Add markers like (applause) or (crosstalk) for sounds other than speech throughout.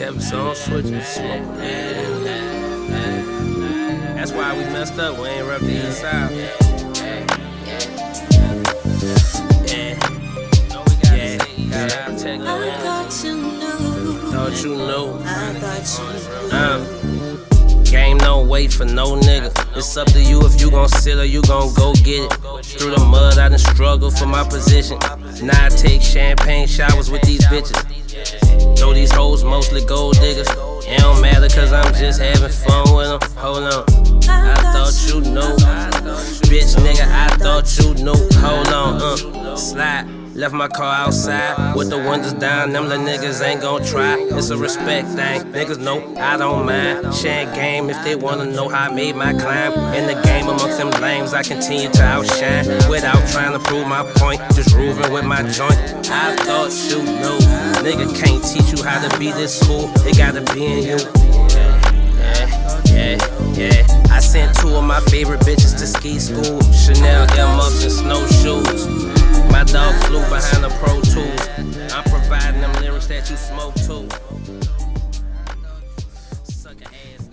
Chevys on switching, smoke. Yeah. That's why we messed up. We ain't rep the inside. Thought you knew. Thought you knew. I thought you knew. Uh, game don't wait for no nigga. It's up to you if you gon' sit or you gon' go get it. Through the mud, I done struggled for my position. Now I take champagne showers with these bitches. Though these hoes mostly gold diggers. It don't matter cause I'm just having fun with them. Hold on. I thought you knew. Bitch nigga, I thought you knew. Hold on, uh. Slide. Left my car outside with the windows down. Them little niggas ain't gon' try. It's a respect thing. Niggas know I don't mind. Sharing game if they wanna know how I made my climb. In the game amongst them lames, I continue to outshine without trying to prove my point. Just roving with my joint. I thought you knew. Nigga can't teach you how to be this cool. It gotta be in you. Yeah, yeah, yeah. I sent two of my favorite bitches to ski school. Chanel M ups and snowshoes. My dog flew behind the Pro Tools. I'm providing them lyrics that you smoke too.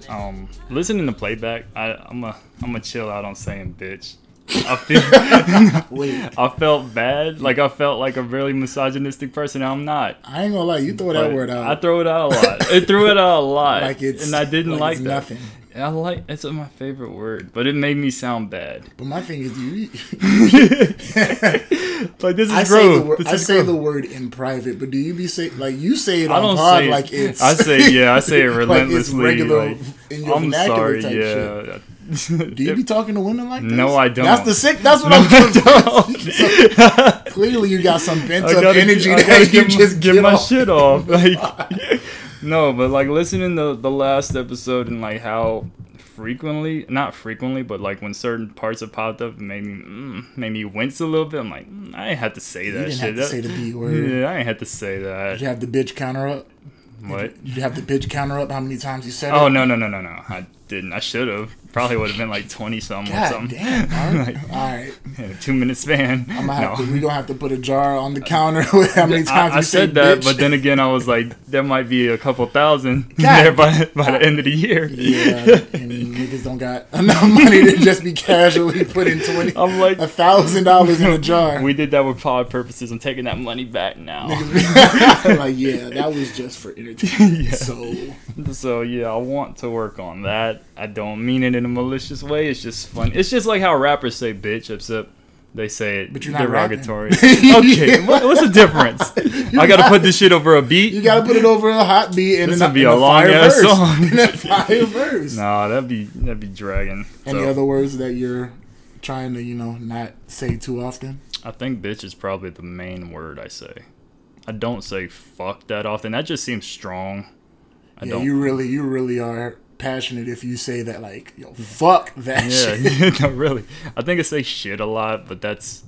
Um, listening to playback, I, I'm a I'm a chill out on saying bitch. I feel (laughs) Wait, I felt bad, like I felt like a really misogynistic person. I'm not. I ain't gonna lie, you throw that word out. I throw it out a lot. It threw it out a (laughs) lot, Like it's- and I didn't like like, it's that. nothing. I like it's my favorite word, but it made me sound bad. but my thing is, you. (laughs) Like this is I say the growth. word. This I is say growth. the word in private, but do you be say like you say it I on don't pod say like it's? I say yeah, I say it like it's relentlessly. regular like, in your I'm vernacular sorry, type shit. (laughs) Do you be talking to women like this? No, I don't. That's the sick. That's what No, I'm. I don't. (laughs) Clearly, you got some bent up gotta, energy I that (laughs) you get, just get get my off. shit off. Like, no, but like listening to the last episode and like how frequently, not frequently, but like when certain parts have popped up, made me mm, made me wince a little bit. I'm like, mm, I ain't had to say You that didn't shit. have to That- say the B word. yeah, I ain't had to say that. Did you have the bitch counter up? What? Did you have the bitch counter up? How many times you said Oh it? Oh no no no no no! I didn't. I should have. Probably would have been like twenty something or something. damn. (laughs) All right. Like, All right. in a two minute span. I'm gonna have No. to, we gonna have to put a jar on the uh, counter (laughs) with how many times I, I said that, bitch. but then again, I was like, there might be a couple thousand God. (laughs) there by, by the end of the year. yeah, niggas don't got enough (laughs) money to just be casually putting (laughs) twenty I'm like, a thousand dollars in a (laughs) jar. we did that with pod purposes. I'm taking that money back now. like, yeah, that was just for entertainment. Yeah. So So yeah, I want to work on that. I don't mean it in a malicious way. It's just fun. It's just like how rappers say bitch, except they say it But you're not derogatory. (laughs) okay, what, what's the difference? (laughs) I gotta put this shit over a beat. you gotta put it over a hot beat and This would be in a long ass verse. song. (laughs) In a fire verse. Nah, that'd be that'd be dragging. Any So, other words that you're trying to, you know, not say too often? I think bitch is probably the main word I say. I don't say fuck that often. That just seems strong. I yeah, don't. you really, you really are passionate if you say that. Like, yo, fuck that shit. (laughs) yeah, no, really. I think I say shit a lot, but that's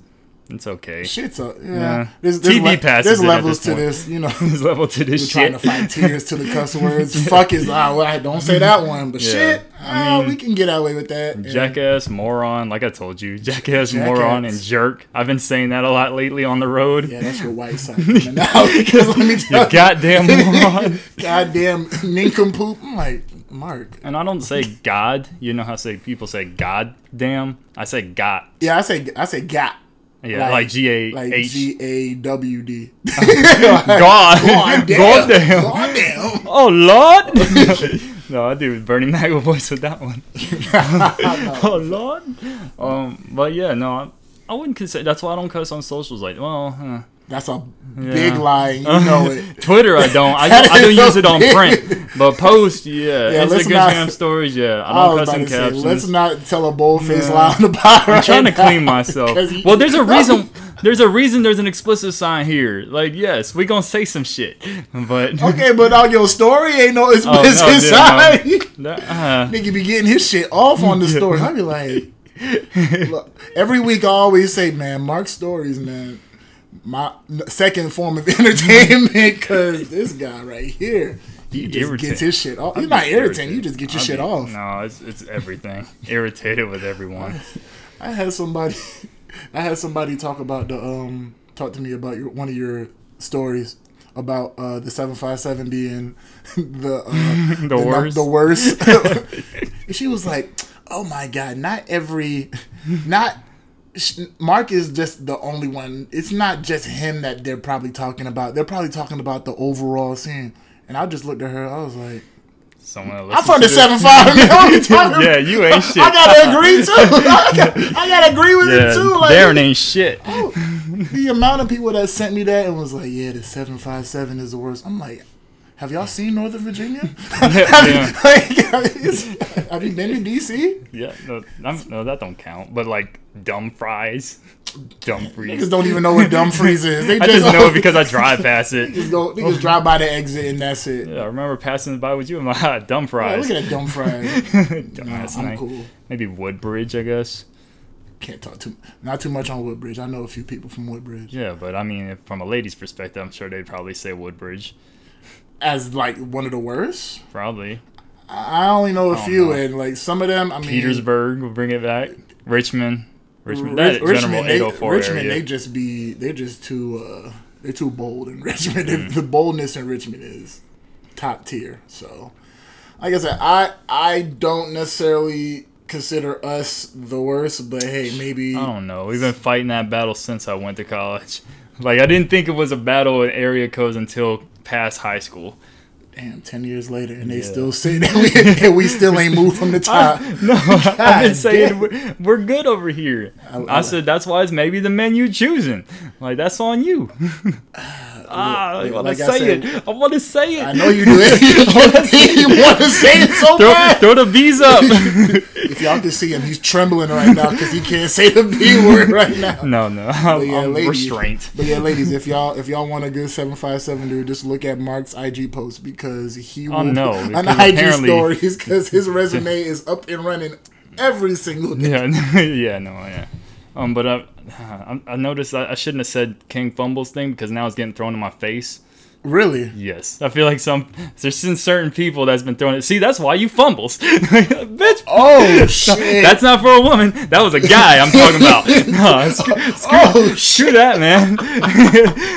it's okay. Shit's a yeah. Yeah. There's, there's, TV le- passes there's levels this to point. this, you know. (laughs) There's level to We're this trying to find tears to the (laughs) cuss words. Fuck is ah, well, I don't say that one, but Yeah. shit, I ah, mean, we can get away with that. Jackass, moron, like I told you, jackass, Jackass. moron, and jerk. I've been saying that a lot lately on the road. Yeah, that's your white side now. Because let me You tell you, goddamn moron. goddamn nincompoop. I'm like, Mark. and I don't say (laughs) God. You know how say people say God damn. I say God. Yeah, I say I say got. Yeah, like, G A like. G A W D. (laughs) (laughs) God. God damn. God damn. God damn. Oh Lord. no, I do Bernie Mac voice with that one. oh Lord. Um, but yeah, no, I, I wouldn't consider. That's why I don't cuss on socials. Like, well, huh. That's a Yeah. big lie. You know it. (laughs) Twitter, I don't. I, I don't use it on (laughs) print, but post, yeah. Yeah, let's Instagram not- stories, yeah. I I don't about in to say, captions. let's not tell a bold-faced Yeah. lie on the pod. I'm trying to clean myself. Well, there's a (laughs) reason. There's a reason. There's an explicit sign here. Like, yes, we gonna say some shit, but Okay, but on your story ain't no Oh, no, explicit yeah, side. no. uh, Nigga be getting his shit off on the story. I be like, look, every week I always say, man, Mark stories, man, my second form of (laughs) entertainment because this guy right here, he just irritate. gets his shit off. You're not irritating. You just get your I'd shit be- off. No, it's it's everything. Irritated with everyone. (laughs) I had somebody, (laughs) I had somebody talk about the um, talk to me about your one of your stories about uh, the seven five seven being the uh, The worst. the worst. She was like, "Oh my god, not every, not." Mark is just the only one. It's not just him that they're probably talking about. They're probably talking about the overall scene. And I just looked at her. I was like, Someone that "I'm listens from the seven five. Man. (laughs) (laughs) What are you talking Yeah, you ain't shit. I gotta agree too. (laughs) I gotta, I gotta agree with Yeah, it too. Like Darren ain't shit. Oh, the amount of people that sent me that and was like, "Yeah, the seven five seven is the worst." I'm like, "Have y'all seen Northern Virginia? (laughs) (laughs) Yeah. like, have you been to DC? Yeah, no, I'm, no, that don't count. But like dumb fries, dumb fries. Niggas don't even know what Dumfries (laughs) is. They I just, just know it because I drive past it. just go. They just drive by the exit and that's it. Yeah, I remember passing by with you. I'm like, ah, dumb Yeah, fries. look at that dumb fries. Dumbass I'm thing. cool. Maybe Woodbridge, I guess. Can't talk too not too much on Woodbridge. I know a few people from Woodbridge. Yeah, but I mean, if, from a lady's perspective, I'm sure they'd probably say Woodbridge. As like one of the worst. Probably. I only know a few, and like some of them. I mean, Petersburg will bring it back. Richmond. Richmond. Rich- That Richmond, general they, 804 Richmond, area. they just be they're just too uh they're too bold in (laughs) Richmond. Mm. The boldness in Richmond is top tier. So, like I said, I I don't necessarily consider us the worst, but hey, maybe I don't know. We've been fighting that battle since I went to college. (laughs) Like I didn't think it was a battle in area codes until past high school. damn ten years later, and they Yeah. still say that we, (laughs) and we still ain't moved from the top. No, (laughs) I've been saying we're, we're good over here. I, I- said that's why it's maybe the men you choosing. Like that's on you. (laughs) ah, I want to like say said- it. I want to say it. I know you do it. (laughs) you want to say it so Throw, bad. throw the bees up. (laughs) If y'all can see him, he's trembling right now because he can't say the B word right now. (laughs) no, no, I'm, But yeah, I'm ladies, restraint. But yeah, ladies, if y'all if y'all want a good seven five seven dude, just look at Mark's IG post because he will Oh, no, on IG stories because his resume is up and running every single day. Yeah, yeah, no, yeah. Um, but (sighs) I, I, noticed I, I shouldn't have said King Fumbles thing because now it's getting thrown in my face. Really? Yes, I feel like some there's some certain people that's been throwing it. See, that's why you fumbles, (laughs) bitch. Oh (laughs) shit! That's not for a woman. That was a guy I'm talking (laughs) about. No, screw, screw, Oh, screw that, man.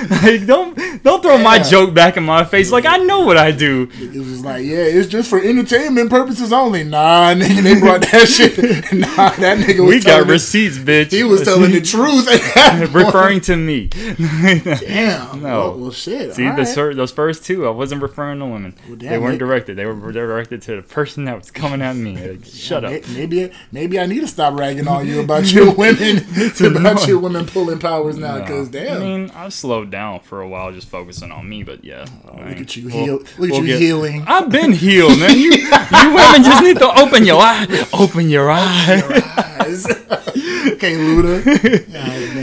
like, don't don't throw my joke back in my face. Like I know what I do. it was like, yeah, it's just for entertainment purposes only. Nah, nigga, they brought that shit. Nah, that nigga was We got receipts, bitch. He was telling the truth. at that point. referring to me. Damn. No. Well, well shit. See, the, right. fir- those first two, I wasn't referring to women. damn, they weren't they- directed. They were directed to the person that was coming at me. Like, (laughs) Shut up. Maybe maybe I need to stop ragging on you about your (laughs) women (laughs) about your women pulling powers now because No. damn. I mean, I've slowed down for a while, just focusing on me. But yeah, Oh, look at you heal. Look at we'll you get- healing. I've been healed, man. You, you women just need to open your eye. Open your eye. Eyes. (laughs) okay, Luda.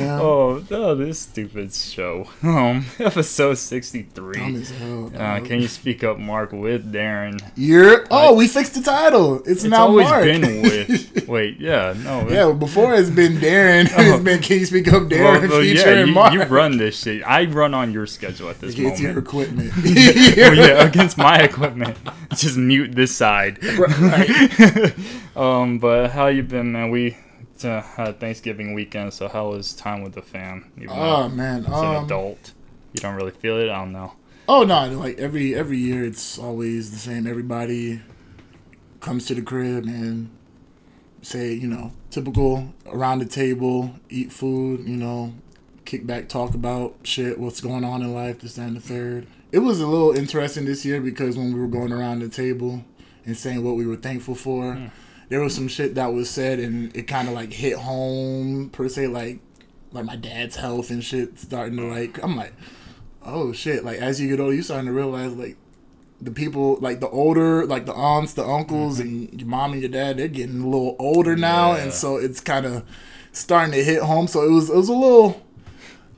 (laughs) Oh, oh, this stupid show. Um, (laughs) episode sixty-three. hell, Uh, can you speak up, Mark, with Darren? You're. Oh, we fixed the title. It's, It's now always Mark. been with. Wait, yeah, no. yeah, before it's been Darren. it's been Can you speak up, Darren Well, well, yeah, you, Mark. you run this shit. I run on your schedule at this It's your equipment. Oh, yeah, against my equipment. Just mute this side. Right. um, but how you been, man? We uh, had Thanksgiving weekend, so how was time with the fam? Even Oh man. as an Um, adult, you don't really feel it. I don't know. Oh no! Like every every year, it's always the same. Everybody comes to the crib and say, you know, typical around the table, eat food, you know, kick back, talk about shit, what's going on in life, this that, and the third. It was a little interesting this year because when we were going around the table and saying what we were thankful for, there was some shit that was said and it kind of like hit home per se, like like my dad's health and shit starting to like. I'm like oh shit like as you get older you starting to realize like the people like the older like the aunts the uncles mm-hmm. and your mom and your dad they're getting a little older now Yeah. and so it's kind of starting to hit home so it was it was a little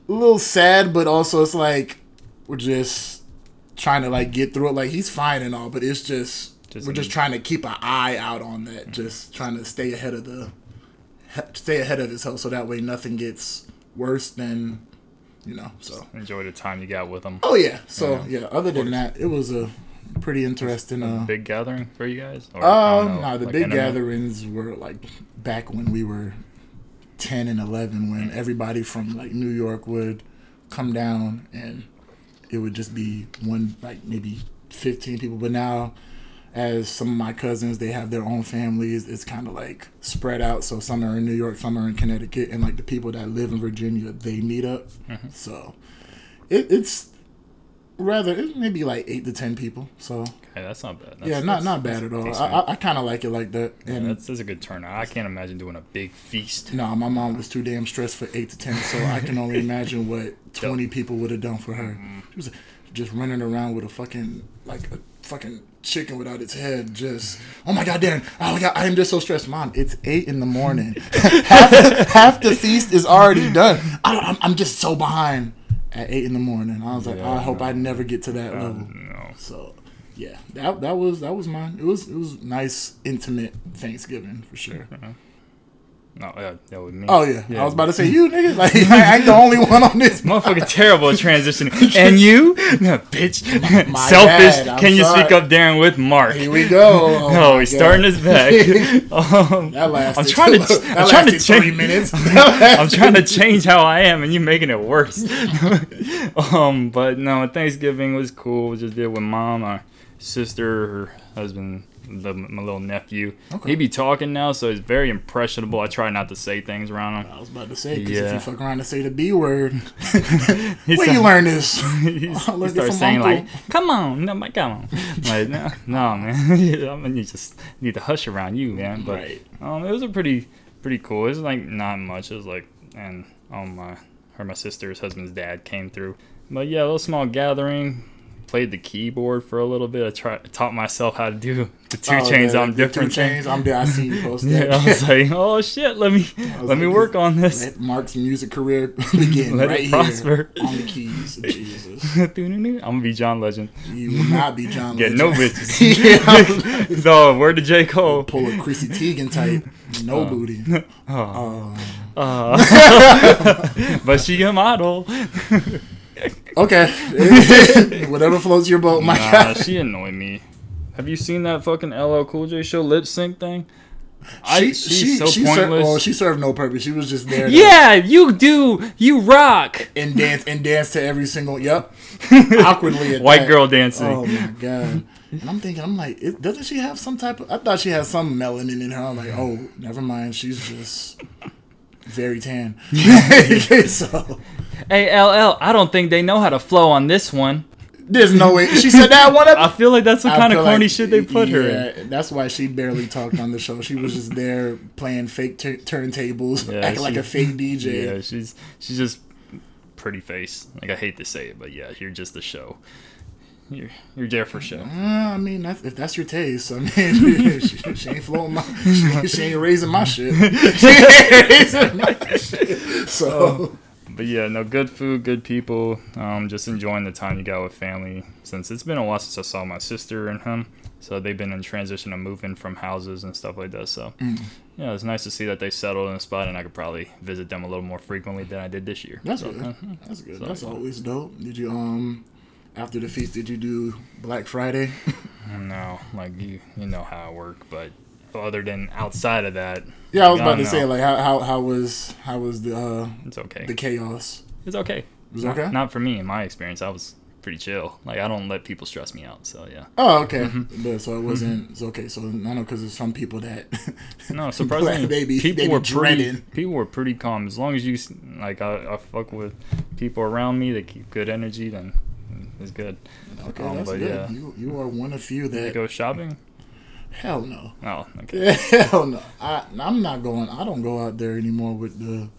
a little sad but also it's like we're just trying to like get through it like he's fine and all but it's just, Just we're just trying to keep an eye out on that just trying to stay ahead of the stay ahead of his health so that way nothing gets worse than you know so Enjoy the time you got with them. Oh yeah. So yeah. other than that, it was a pretty interesting. Uh, Big gathering for you guys? Or, I um, no, the like big gatherings were like back when we were ten and eleven, when everybody from like New York would come down, and it would just be one like maybe 15 people. But now, as some of my cousins, they have their own families. It's kind of like spread out. So some are in New York, some are in Connecticut, and like the people that live in Virginia, they meet up. Mm-hmm. So it, it's rather it maybe like eight to ten people. So Hey, that's not bad. That's, yeah, not not bad at all. decent. I, I, kind of like it like that. Yeah, And that's, that's a good turnout. I can't imagine doing a big feast. no, my mom was too damn stressed for eight to ten, so I can only (laughs) imagine what twenty people would have done for her. Mm-hmm. She was just running around with a fucking like a fucking chicken without its head. Just oh my god, Darren! Oh my god, I am just so stressed, mom. It's eight in the morning. (laughs) half, half the feast is already done. I, I'm I'm just so behind at eight in the morning. I was like, I hope I never get to that level. No. So yeah, that that was that was mine. It was it was nice, intimate Thanksgiving for sure. Uh-huh. No, yeah, that was me. Oh yeah. I was about to say you nigga. Like (laughs) I ain't the only one on this. (laughs) Motherfucking terrible transitioning. (laughs) And you? No, bitch. my Selfish. I'm Can you speak up, Darren, with Mark? Here we go. Oh, Oh, he's God. starting his back. um, That lasted. I'm trying to. that I'm trying to change. minutes. I'm trying to change how I am, and you're making it worse. um, but no, Thanksgiving was cool. We just did with mom, my sister, her husband, the, my little nephew. Okay. He be talking now, so he's very impressionable. I try not to say things around him. I was about to say because if you fuck around and say the B word, (laughs) (laughs) where you learn this? (laughs) He starts saying like, "Come on, no, my come on." Like, no, no, man. You just need to hush around you, man. But Right. um, it was a pretty, pretty cool. It was like not much. It was like, and um, my her, my sister's husband's dad came through. But yeah, a little small gathering. Played the keyboard for a little bit. I tried taught myself how to do the two Oh, chains the different two chains. I'm there. I seen you post. (laughs) Yeah, I was like, oh shit, let me (laughs) let me work on this. Let Mark's music career (laughs) begin Let it prosper. here on the keys. Jesus, I'm gonna be John Legend. you will not be John. Get Legend. no bitches. yeah, so word to J Cole. pull a Chrissy Teigen type, no booty. Oh. Uh, Uh, but she a model. Okay, (laughs) whatever floats your boat, my Nah, guy. she annoyed me. Have you seen that fucking LL Cool J show lip sync thing? I, she's so served, pointless. well, she served no purpose. She was just there. to- yeah, you do. You rock. and dance and dance to every single. Yep, (laughs) awkwardly. At White that. girl dancing. Oh my god! And I'm thinking, I'm like, it, doesn't she have some type of? I thought she had some melanin in her. I'm like, oh, never mind. She's just very tan. (laughs) so Hey LL, I don't think they know how to flow on this one. there's no way she said that one. (laughs) I feel like that's the kind of corny like- shit they put her in. That's why she barely talked on the show. She was just there playing fake tur turntables, Yeah, acting like a fake DJ. Yeah, she's she's just pretty face. Like I hate to say it, but yeah, you're just a show. You're you're there for show. Uh, I mean, that's, if that's your taste, I mean, (laughs) she, she ain't floating my, she, she ain't raising my shit. (laughs) She ain't raising my shit. So, But yeah, no, good food, good people. Um, just enjoying the time you got with family. Since it's been a while since I saw my sister and him, so they've been in transition of moving from houses and stuff like that. So yeah, it's nice to see that they settled in a spot, and I could probably visit them a little more frequently than I did this year. that's So, good. uh, That's good. So, That's always dope. Did you um after the feast? Did you do Black Friday? (laughs) No, like you, you know how I work, but other than outside of that, Yeah, I was about to don't say like how how, how was how was the uh, it's okay. the chaos? It's okay. It was Not- okay. Not for me. In my experience, I was pretty chill. Like I don't let people stress me out. So yeah. Oh, okay. Mm-hmm. But so it wasn't. It's okay. So I know because there's some people that No, (laughs) surprisingly, they be people they were dreading. pretty. People were pretty calm. As long as you like, I, I fuck with people around me that keep good energy. Then it's good. Okay, Um, that's but good. yeah. You you are one of few that go shopping? Hell no. Oh, okay. (laughs) Hell no. I I'm not going. I don't go out there anymore with the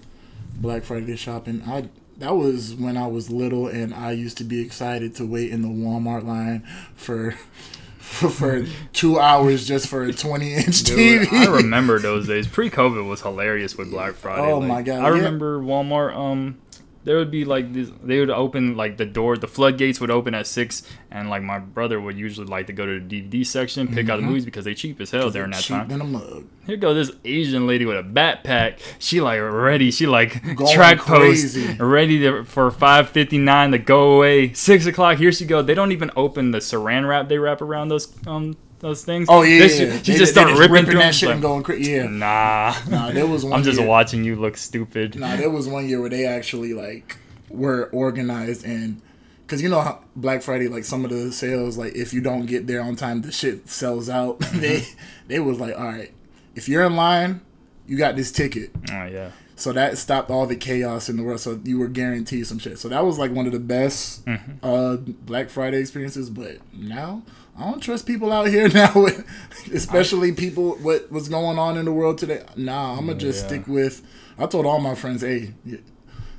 Black Friday shopping. I that was when I was little and I used to be excited to wait in the Walmart line for (laughs) for two hours just for a 20 inch TV. I remember those days. Pre-COVID was hilarious with Black Friday. Oh Like, my God, I yeah. remember Walmart. Um, there would be like this. They would open like the door. The floodgates would open at six, and like my brother would usually like to go to the DVD section, pick out the movies because they cheap as hell during that Mm-hmm. Cheap time. a mug. Here go this Asian lady with a backpack. She like ready. She like Going track crazy. post ready to, for five fifty nine to go away. Six o'clock. Here she go. They don't even open the Saran wrap they wrap around those um those things. Oh yeah, They yeah. She They- just ripping, through that them, shit like, and going crazy. Yeah. Nah. Nah, there was (laughs) one. I'm just year- watching you look stupid. Nah, there was one year where they actually like were organized and because you know how Black Friday, like some of the sales, like if you don't get there on time, the shit sells out. (laughs) they mm-hmm. they was like, all right, if you're in line, you got this ticket. Oh yeah. So that stopped all the chaos in the world. So you were guaranteed some shit. So that was like one of the best uh, Black Friday experiences. But now I don't trust people out here (laughs) now, with, especially people what what's going on in the world today. Nah, I'm gonna just Yeah. stick with. I told all my friends, hey,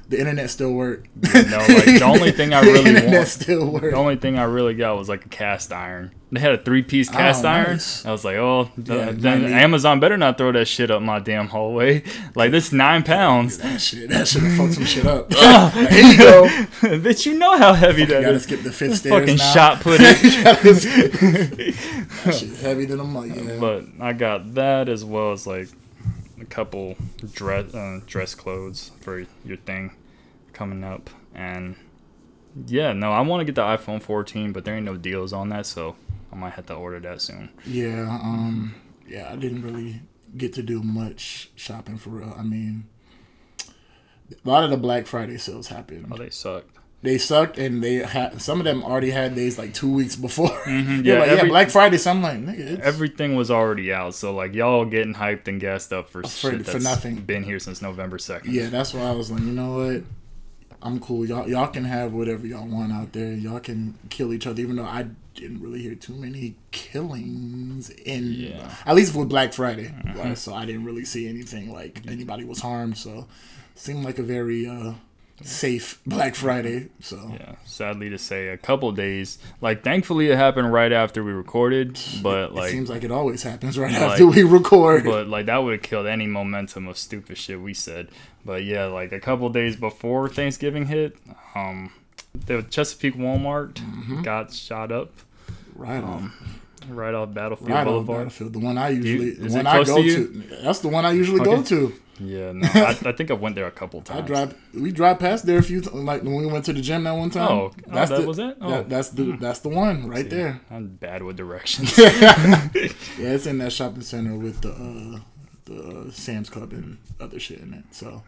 the internet still work. No, like the only thing I (laughs) the really internet want, still work. the only thing I really got was like a cast iron. They had a three piece Oh, cast iron. nice. I was like, oh, Yeah, uh, then Amazon better not throw that shit up my damn hallway. (laughs) Like this nine pounds. that shit, that should have fucked some shit up. (laughs) Like, Here you go. Bitch, you know how heavy You that gotta is. skip the fifth stairs Fucking now. shot put it. that shit heavy than a mug. Yeah. but I got that as well as like a couple dress uh, dress clothes for your thing coming up, and yeah, no, I want to get the iPhone 14, but there ain't no deals on that, so I might have to order that soon. Yeah, um, yeah, I didn't really get to do much shopping for real. I mean, a lot of the Black Friday sales happened. Oh, they sucked. They sucked, and they had some of them already had days like two weeks before. (laughs) yeah, yeah, like, yeah, Black Friday. So I'm like, nigga, it's, Everything was already out, so like y'all getting hyped and gassed up for, shit for nothing. been here since November 2nd. yeah, that's why I was like, you know what? I'm cool. Y'all, y'all can have whatever y'all want out there. Y'all can kill each other, even though I didn't really hear too many killings in, Yeah. Mm-hmm. at least with Black Friday. Like, so I didn't really see anything like anybody was harmed. So seemed like a very uh, safe Black Friday. So Yeah, sadly to say, a couple days. Like, thankfully, it happened right after we recorded, but it like, seems like it always happens right like- after we record. but like that would have killed any momentum of stupid shit we said. But yeah, like a couple days before Thanksgiving hit, um, the Chesapeake Walmart Mm-hmm. got shot up right on. Right off Battlefield Right Boulevard. Battlefield, the one I usually, is the one I go to, to, That's the one I usually go to. Yeah, no, I, I think I went there a couple (laughs) I times. drive. We drive past there a few. times. Like when we went to the gym that one time. Oh, oh, that was it? Oh. that- that's the that's the one right there. I'm bad with directions. (laughs) (laughs) Yeah, it's in that shopping center with the uh, the uh, Sam's Club and other shit in it. So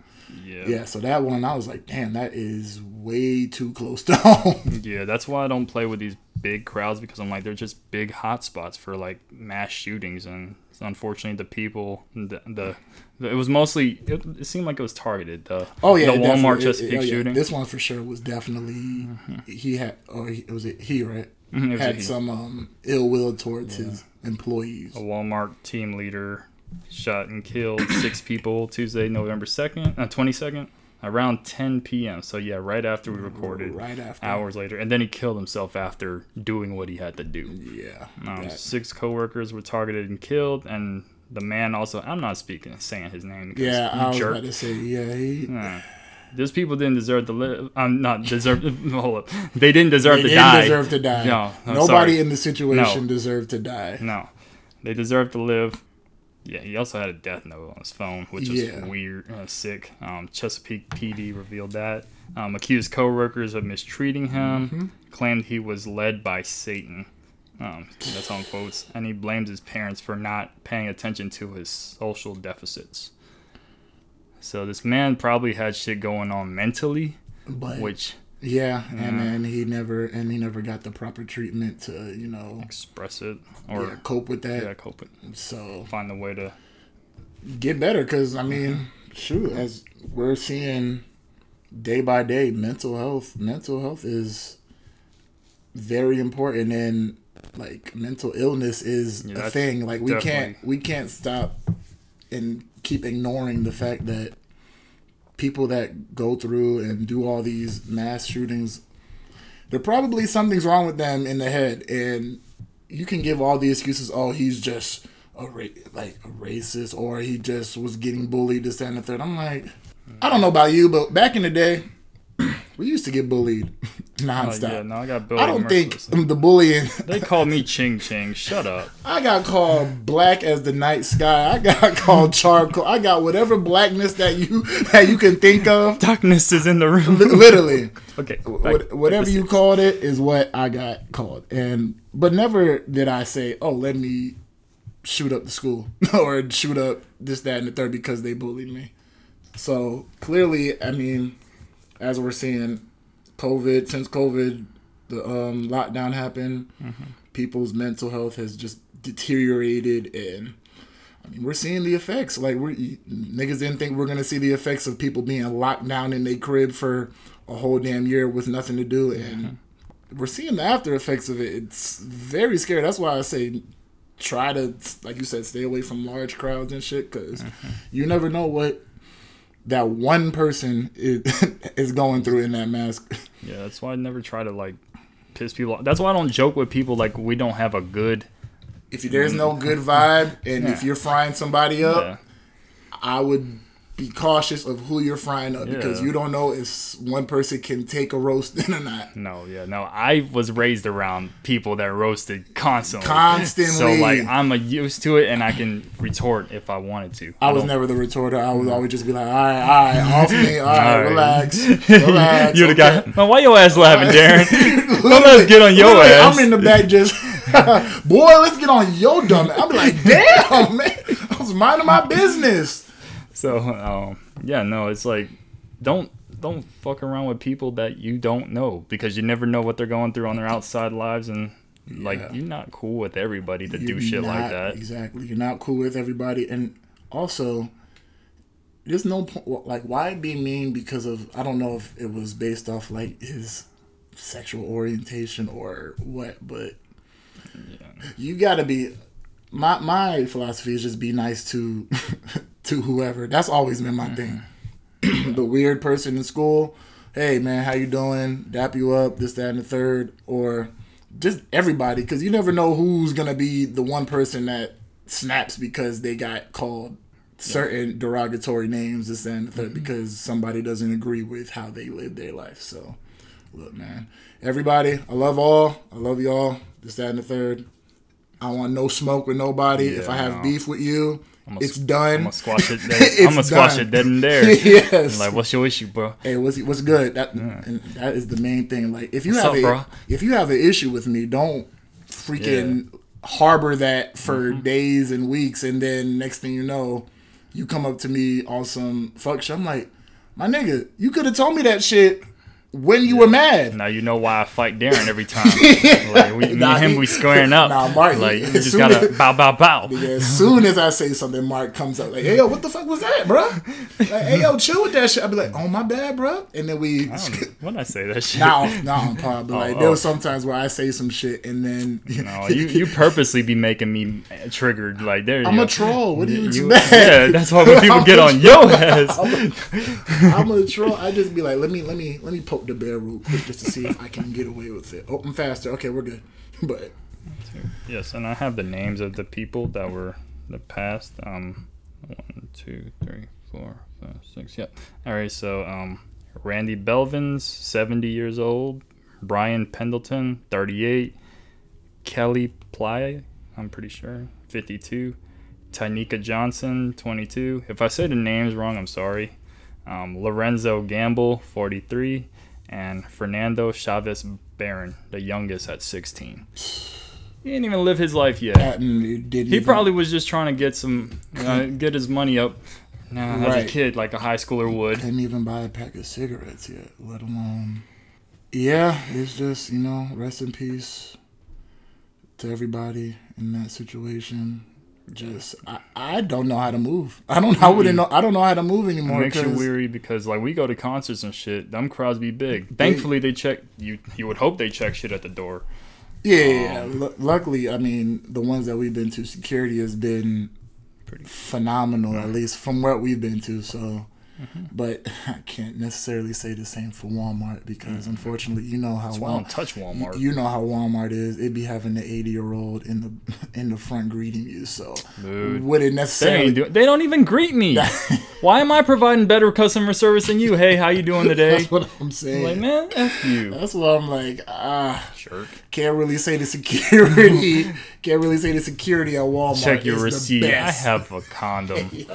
yeah. yeah, so that one I was like, damn, that is way too close to (laughs) home. Yeah, that's why I don't play with these big crowds because I'm like they're just big hot spots for like mass shootings. And unfortunately the people the, the, the- it was mostly it, it seemed like it was targeted. The Oh yeah, the Walmart it- oh, yeah, shooting. This one for sure was definitely he had or he, was it he right? Mhm, it had some um, ill will towards his employees. a Walmart team leader shot and killed (coughs) six people Tuesday November 2nd uh, 22nd around 10 p.m. so yeah right after we recorded Right after. hours later and then he killed himself after doing what he had to do Yeah. Um, six coworkers were targeted and killed, and the man also. I'm not speaking saying his name. Yeah, I was jerk. about to say yeah. He, Nah. Those people didn't deserve to live. I'm not deserve. (laughs) hold up. They didn't deserve They to didn't die. deserve to die. No, no, Nobody sorry. in the situation No. deserved to die. No, they deserve to live. Yeah, he also had a death note on his phone, which was Yeah. weird, uh, sick. Um, Chesapeake PD revealed that. Um, accused coworkers of mistreating him. Mm-hmm. Claimed he was led by Satan. Um, that's on quotes, and he blamed his parents for not paying attention to his social deficits. So this man probably had shit going on mentally, But which yeah, and uh-huh. then he never and he never got the proper treatment to you know express it yeah, or cope with that. yeah, cope with it, So find a way to get better because I mean, uh-huh. shoot, as we're seeing day by day, mental health, mental health is very important, and like mental illness is Yeah, a thing. Like we can't we can't stop and keep ignoring the fact that people that go through and do all these mass shootings, there probably something's wrong with them in the head, and you can give all the excuses. Oh, he's just a ra- like a racist, or he just was getting bullied. This that, and the third. I'm like, I don't know about you, but back in the day, we used to get bullied (laughs) Oh, nonstop. yeah, no, I got Bill. I don't think the bullying. (laughs) they called me Ching Ching. Shut up. (laughs) I got called black as the night sky. I got called charcoal. I got whatever blackness that you that you can think of. Darkness is in the room. Li- Literally, okay, back- What- back whatever you six. called it is what I got called. And but never did I say, "Oh, let me shoot up the school or shoot up this, that, and the third because they bullied me." So clearly, I mean, as we're seeing, COVID since COVID the um, lockdown happened, Mm-hmm. people's mental health has just deteriorated, and I mean, we're seeing the effects. Like we niggas didn't think we are gonna see the effects of people being locked down in their crib for a whole damn year with nothing to do, and Mm-hmm. we're seeing the after effects of it. It's very scary. That's why I say try to, like you said, stay away from large crowds and shit, because Mm-hmm. you never know what that one person is, (laughs) is going through in that mask. Yeah, that's why I never try to like piss people off. That's why I don't joke with people like we don't have a good. If there's no mm. good vibe, and if you're frying somebody up, Yeah, I would be cautious of who you're frying up because you don't know if one person can take a roasting (laughs) or not. no, yeah, no. I was raised around people that roasted constantly. Constantly. So like I'm used to it, and I can retort if I wanted to. I was never the retorter. I would always just be like, all right, all right, off me, all right, All right. relax, (laughs) relax. You're the guy. Man, why your ass laughing, Darren? (laughs) Don't let us get on your ass. I'm in the back just, boy, let's get on your dumb. Be like, damn, man, I was minding my business. So um, yeah, no, it's like don't don't fuck around with people that you don't know because you never know what they're going through on their outside lives and like Yeah. you're not cool with everybody to do You're shit like that. Exactly. You're not cool with everybody, and also, there's no point. Like, why be mean because of? I don't know if it was based off like his sexual orientation or what, but you gotta be. My my philosophy is just be nice to (laughs) to whoever. That's always been my thing. Mm-hmm. (clears throat) the weird person in school. Hey man, how you doing? Dap you up, this, that, and the third, or just everybody, because you never know who's gonna be the one person that snaps because they got called certain derogatory names, this, that, and the 3rd mm-hmm. because somebody doesn't agree with how they live their life. So, look, man, everybody, I love all, I love y'all, this, that, and the third. I want no smoke with nobody. if I have no. beef with you, I'ma it's done. I'm gonna squash it. Dead. I'm gonna squash done. it dead in there. (laughs) yes. Like, what's your issue, bro? hey, what's what's good? That and that is the main thing. Like, if you What's have up, a bro? if you have an issue with me, don't freaking harbor that for Mm-hmm. days and weeks, and then next thing you know, you come up to me on some fuck shit. I'm like, my nigga, you could have told me that shit when you were mad. Now you know why I fight Darren every time. (laughs) like, we, me and him, we squaring up. Nah, Mark, like you just gotta as- bow, bow, bow. (laughs) Yeah, as soon as I say something, Mark comes up like, "Hey yo, what the fuck was that, bro? Like, hey yo, chill with that shit." I'd be like, "Oh my bad, bro," and then we. When I say that (laughs) shit, Now, now, probably like Oh, there oh. was sometimes where I say some shit and then No, you you purposely be making me triggered. Like there, you I'm go. a troll. What do you You- expect? yeah, that's why when people I'm get on your ass. I'm a troll. I just be like, let me, let me, let me poke the bear real quick just to see if I can get away with it. Oh, I'm faster. Okay, we're good. (laughs) But Yes, and I have the names of the people that were the past. Um, one, two, three, four, five, six. Yep. All right. So, um, Randy Blevins, seventy years old. Brian Pendleton, thirty-eight. Kellie Pyle, I'm pretty sure, fifty-two. Tyneka Johnson, twenty-two. If I say the names wrong, I'm sorry. Um, Lorenzo Gamble, forty-three, and Fernando Chavez Barron, the youngest at sixteen. He didn't even live his life yet. that didn't. He probably was just trying to get some, uh, (laughs) get his money up. Now, as a kid, like a high schooler would. couldn't even buy a pack of cigarettes yet, let alone. Yeah, it's just you know, rest in peace to everybody in that situation. Just I, I don't know how to move. I don't. I wouldn't know. I don't know how to move anymore. It makes you weary because like we go to concerts and shit. Them crowds be big. Thankfully, they check you. You would hope they check shit at the door. Yeah, yeah. Um, Lu- luckily, I mean, the ones that we've been to, security has been Pretty- phenomenal, at least from what we've been to. So, Mm-hmm. but (laughs) I can't necessarily say the same for Walmart because, unfortunately, you know how Mm-hmm. That's why I don't Walmart. touch Walmart. You know how Walmart is. It'd be having the eighty year old in the (laughs) in the front greeting you. So Dude. would it necessarily? ain't do, they don't even greet me. (laughs) Why am I providing better customer service than you? Hey, how you doing today? That's what I'm saying. like, man, f you. That's why I'm like, ah, Jerk. can't really say the security. can't really say the security at Walmart. Check your is the receipt. I have a condom. Yo,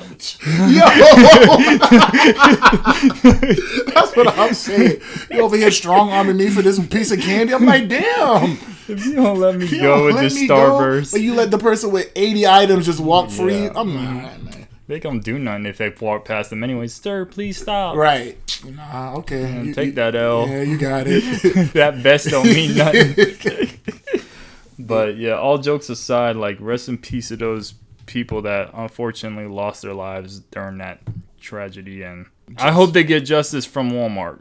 (laughs) that's what I'm saying. You over here strong arming me for this piece of candy? I'm like, damn. If you don't let me You go with go, Starburst, but you let the person with 80 items just walk free. I'm like, man. they don't do nothing if they walk past them anyway. Sir, please stop. Right. Nah, okay. Man, You- take you- that L. Yeah, you got it. (laughs) that best don't mean (laughs) nothing. but yeah, all jokes aside, like rest in peace to those people that unfortunately lost their lives during that tragedy, and I hope they get justice from Walmart.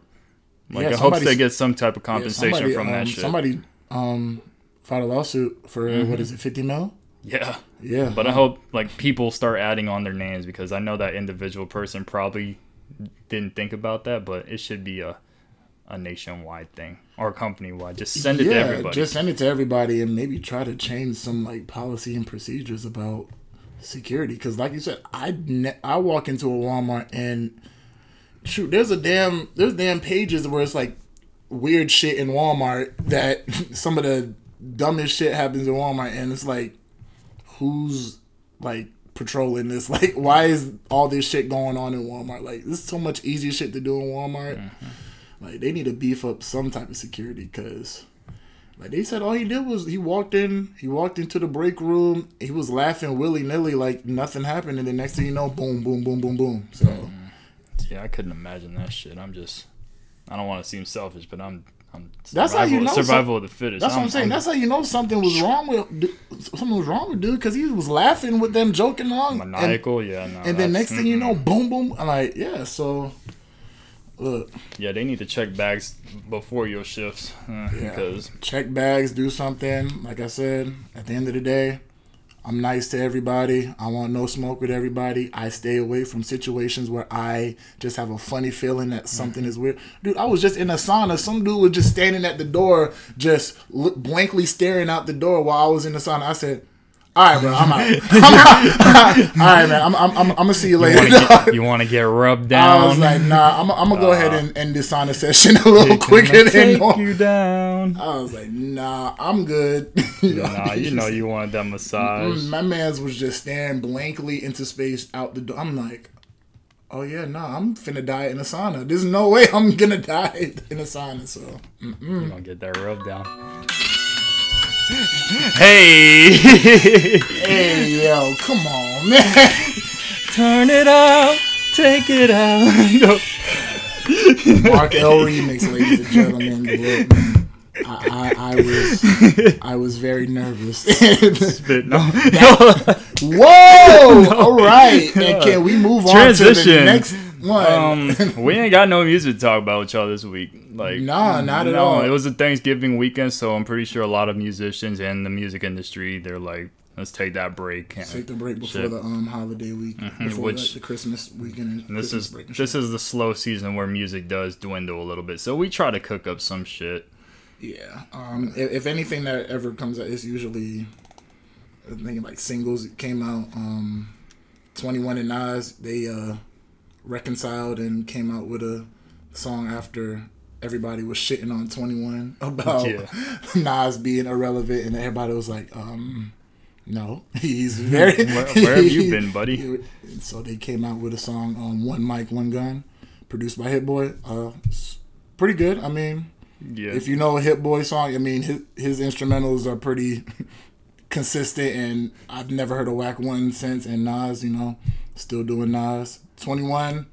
Like Yeah, I hope they get some type of Yeah, compensation somebody, from um, that shit. Mm-hmm. Somebody um filed a lawsuit for uh, what is it, fifty mil? yeah. Yeah. But I hope like people start adding on their names because I know that individual person probably didn't think about that, but it should be a a nationwide thing or company wide. Just send it to everybody. Just send it to everybody and maybe try to change some like policy and procedures about security. Because like you said, I ne- I walk into a Walmart and shoot, there's a damn there's damn pages where it's like weird shit in Walmart that (laughs) some of the dumbest shit happens in Walmart, and it's like, who's like patrolling this? (laughs) Like, why is all this shit going on in Walmart? Like, this is so much easier shit to do in Walmart. Mm-hmm. Like, they need to beef up some type of security because. Like they said, all he did was he walked in, he walked into the break room, he was laughing willy nilly like nothing happened, and the next thing you know, boom, boom, boom, boom, boom. So mm. Yeah, I couldn't imagine that shit. I'm just, I don't want to seem selfish, but I'm, I'm. That's how you know survival of the fittest. That's what I'm saying. That's how you know something was wrong with something was wrong with dude because he was laughing with them joking along. And, maniacal. yeah, no. and then next thing you know, boom, boom. I'm like, yeah. So look, yeah, they need to check bags before your shifts uh, Yeah. because check bags, do something. Like I said, at the end of the day, I'm nice to everybody. I want no smoke with everybody. I stay away from situations where I just have a funny feeling that something is weird. Dude, I was just in a sauna. Some dude was just standing at the door, just look, blankly staring out the door while I was in the sauna. I said, "All right, bro, I'm out. (laughs) I'm out. All right, man. I'm, I'm, I'm, I'm gonna see you you later." want to get, (laughs) you wanna get rubbed down. I was like, "Nah, I'm, I'm gonna go uh, ahead and end this sauna session (laughs) a little quicker gonna than take normal." you down. I was like, nah, I'm good. Nah, you know you wanted that massage. My man's was just staring blankly into space out the door. I'm like, oh yeah, nah, I'm finna die in a sauna. There's no way I'm gonna die in a sauna. So You gonna get that rub down. Hey, hey yo, come on, man. turn it up, take it out. Mark L remix, ladies and gentlemen. Look, I, I, I was I was very nervous. But no, Whoa! (laughs) All right, and can we move on to the Transition. next one? um, we ain't got no music to talk about with y'all this week. Like, Nah, not at no, all. It was a Thanksgiving weekend, so I'm pretty sure a lot of musicians and the music industry, they're like, let's take that break. And Take the break before shit. the um holiday week, before which- like, the Christmas weekend. And this Christmas is break this is the slow season where music does dwindle a little bit. So we try to cook up some shit. Yeah. Um. If, if anything that ever comes out, it's usually I think like singles that came out. Um, Twenty One and Nas they uh reconciled and came out with a song after everybody was shitting on Twenty One (laughs) about Yeah. (laughs) Nas being irrelevant, and everybody was like, um. No, (laughs) he's very. Where, where have you been, buddy? So they came out with a song on One Mic, One Gun, produced by Hit Boy. Uh, pretty good. I mean, Yeah. if you know a Hit Boy song, I mean his his instrumentals are pretty consistent, and I've never heard a whack one since. And Nas, you know, still doing Nas. Twenty one,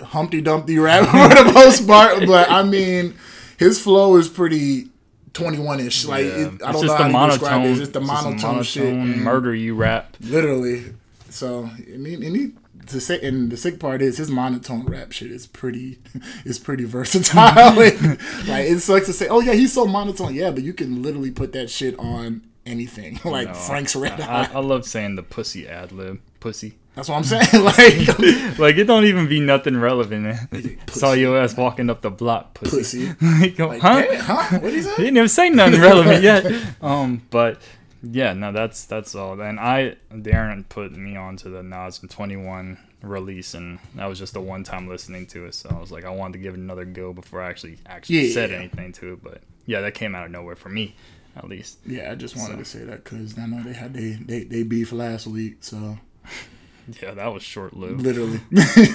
Humpty Dumpty rap (laughs) for the most part, but I mean, his flow is pretty twenty one ish. Like Yeah. it, I don't know how the to describe it. It's just the it's just monotone, shit. murder you rap. Literally. So and he, and he to say and the sick part is his monotone rap shit is pretty (laughs) is pretty versatile. (laughs) like it sucks to say, oh yeah, he's so monotone. Yeah, but you can literally put that shit on anything. like No, Frank's Red I, Hot. I love saying the pussy ad lib. Pussy. That's what I'm saying. (laughs) like (laughs) Like it don't even be nothing relevant. Man. (laughs) Saw your ass walking up the block, pussy. pussy. like, Like, huh? huh? What he He say? didn't even say nothing relevant yet. Um, but yeah, no, that's that's all. And I Darren put me onto the Nas and Twenty One release, and that was just a one time listening to it. So I was like, I wanted to give it another go before I actually actually Yeah. said anything to it. But yeah, that came out of nowhere for me, at least. Yeah, I just wanted So. to say that because I know they had they, they they beef last week, so (laughs) Yeah, that was short lived. literally. (laughs)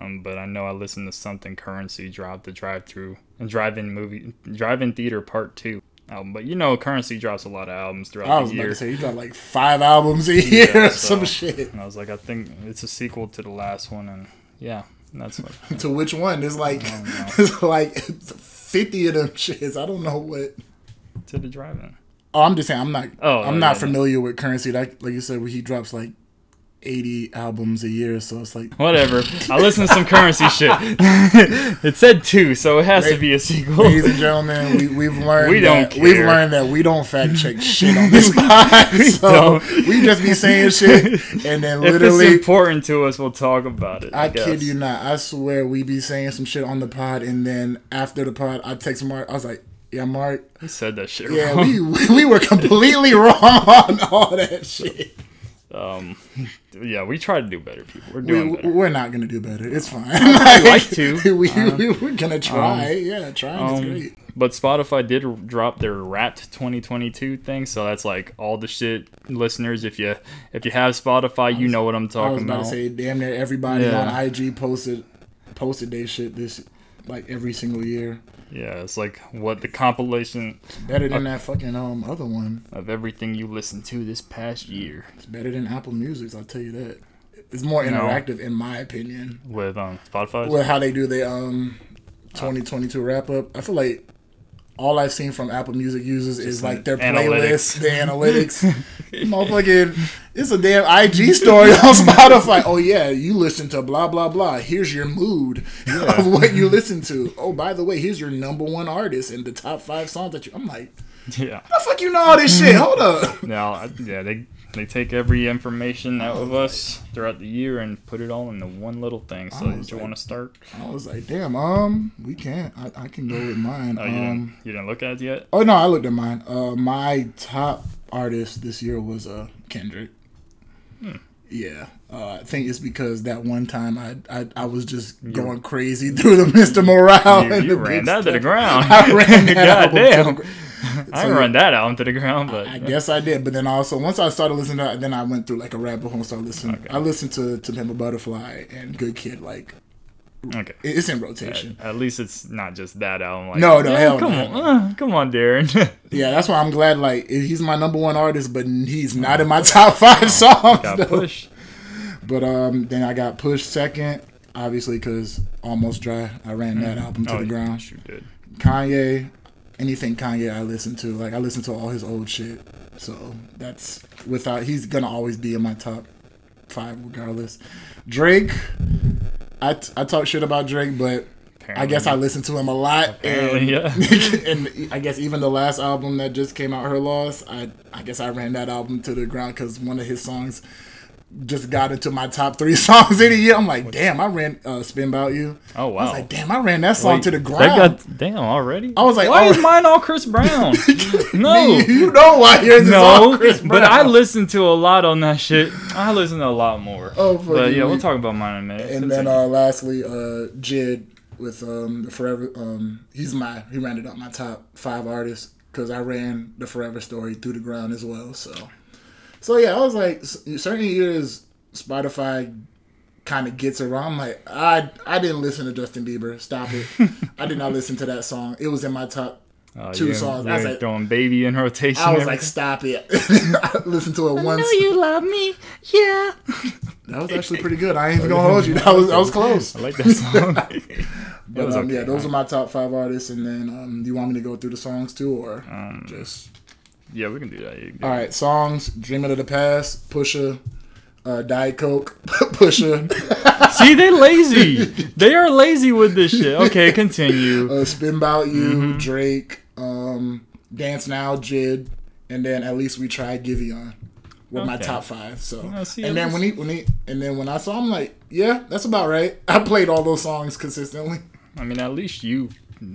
Um, but I know I listened to something Curren$y drop the drive through and drive in movie drive in theater part two. album. But you know, Curren$y drops a lot of albums throughout I was the about year. to say you got like five albums a year, Yeah, or some shit. And I was like, I think it's a sequel to the last one, and yeah, that's what. (laughs) To which one? There's like there's like fifty of them shits. I don't know what. to the drive-in. Oh, I'm just saying I'm not. Oh, I'm oh, not yeah, familiar with Curren$y. Like like you said, he drops like eighty albums a year, so it's like Whatever. I listen to some Curren$y shit. (laughs) it said two, so it has to be a sequel. Ladies and gentlemen, we, we've (laughs) learned We don't that, we've learned that we don't fact check (laughs) shit on this pod. so don't. we just be saying shit and then if it's literally important to us, we'll talk about it. I, I kid you not. I swear we be saying some shit on the pod and then after the pod I text Mark, I was like, Yeah, Mark, He said that shit yeah, wrong. we we were completely wrong on all that shit. Um, (laughs) yeah, we try to do better, people. We're We, doing better. we're not gonna do better. It's fine. I (laughs) like to. (laughs) we, we, we're gonna try. yeah, trying is Um, great. But Spotify did drop their Wrapped 2022 thing, so that's like all the shit, listeners. If you if you have Spotify, you know what I'm I was talking about about. to say, damn near everybody Yeah. on IG posted posted their shit this like every single year. yeah, it's like what the compilation Better than that fucking um other one. of everything you listened to this past year It's better than Apple Music's. I'll tell you that. It's more No. interactive in my opinion. with um Spotify. With how they do the um 2022 wrap up. I feel like all I've seen from Apple Music users is like their playlists, the analytics. (laughs) Motherfucking, it's a damn IG story on Spotify. Oh yeah, you listen to blah blah blah. Here's your mood of what you listen to. Oh, by the way, here's your number one artist and the top five songs that you. I'm like, yeah. how the fuck you know all this shit? Hold up. Now, I- yeah, they they take every information out of us throughout the year and put it all into one little thing. So, did you like- want to start? I was like, damn, um, we can't. I, I can go with (sighs) mine. Oh, you um, didn't you didn't look at it yet? Oh no, I looked at mine. Uh, my top artist this year was uh Kendrick. Hmm. Yeah, uh, I think it's because that one time I I, I was just going crazy (laughs) through the Mr. Morale. You, and you the ran that to the ground. (laughs) I ran that (laughs) album to the Goddamn. gr- (laughs) I So, didn't run that album to the ground, but I guess I did, but then also once I started listening to that, then I went through like a rabbit hole and started listening. Okay. I listened to to Pimp a Butterfly and Good Kid. Like okay. it's in rotation. At least it's not just that album. Like, No, no, yeah, hell come no. on, uh, come on, Darren. (laughs) Yeah, that's why I'm glad. Like he's my number one artist, but he's not in my (laughs) top five songs. Got though. pushed. But um, then I got pushed second, obviously because Almost Dry. I ran that album to Oh, the ground. You did. Kanye, anything Kanye I listen to, like I listen to all his old shit. So that's without he's gonna always be in my top five regardless. Drake, I, t- I talk shit about Drake, but I guess I listen to him a lot. Apparently, and, (laughs) and I guess even the last album that just came out, Her Loss, I I guess I ran that album to the ground because one of his songs just got into my top three (laughs) songs in a year. I'm like, damn, I ran uh, "Spin About You." Oh wow. I was like, damn, I ran that song Wait, to the ground. got damn already. I was like, why oh. is mine all Chris Brown? (laughs) no. you know why yours No, Chris Brown. but I listened to a lot on that shit. I listened to a lot more. Oh, but yeah, we'll talk about mine in a minute. And then uh, lastly, uh, Jid with um, the Forever. Um, he's my he rounded up my top five artists because I ran the Forever Story through the ground as well. So, so yeah, I was like, s- certain years Spotify kind of gets around. I'm like, I I didn't listen to Justin Bieber. Stop it. I did not listen to that song. It was in my top. Oh, two you- songs. I was like- throwing baby in rotation. I was and like, (laughs) stop it. (laughs) I listened to it once. Know you love me. Yeah. That was actually pretty good. I ain't even gonna hold you. That was that was close. I like that song. (laughs) But um, okay. yeah, those are my top five artists. And then, um, do you want me to go through the songs too, or Um, just yeah, we can do that. You can do all it. Songs: "Dreaming of the Past," Pusha, uh, Diet Coke, (laughs) Pusha, See, they lazy. they are lazy with this shit. Okay, (laughs) continue. uh, "Spin About You," Mm-hmm. Drake, um, "Dance Now," Jid, and then at least we tried Giveon. With my top five, so Yeah, see, and at then when he when he and then when I saw him, like, yeah, that's about right. I played all those songs consistently. I mean, at least you,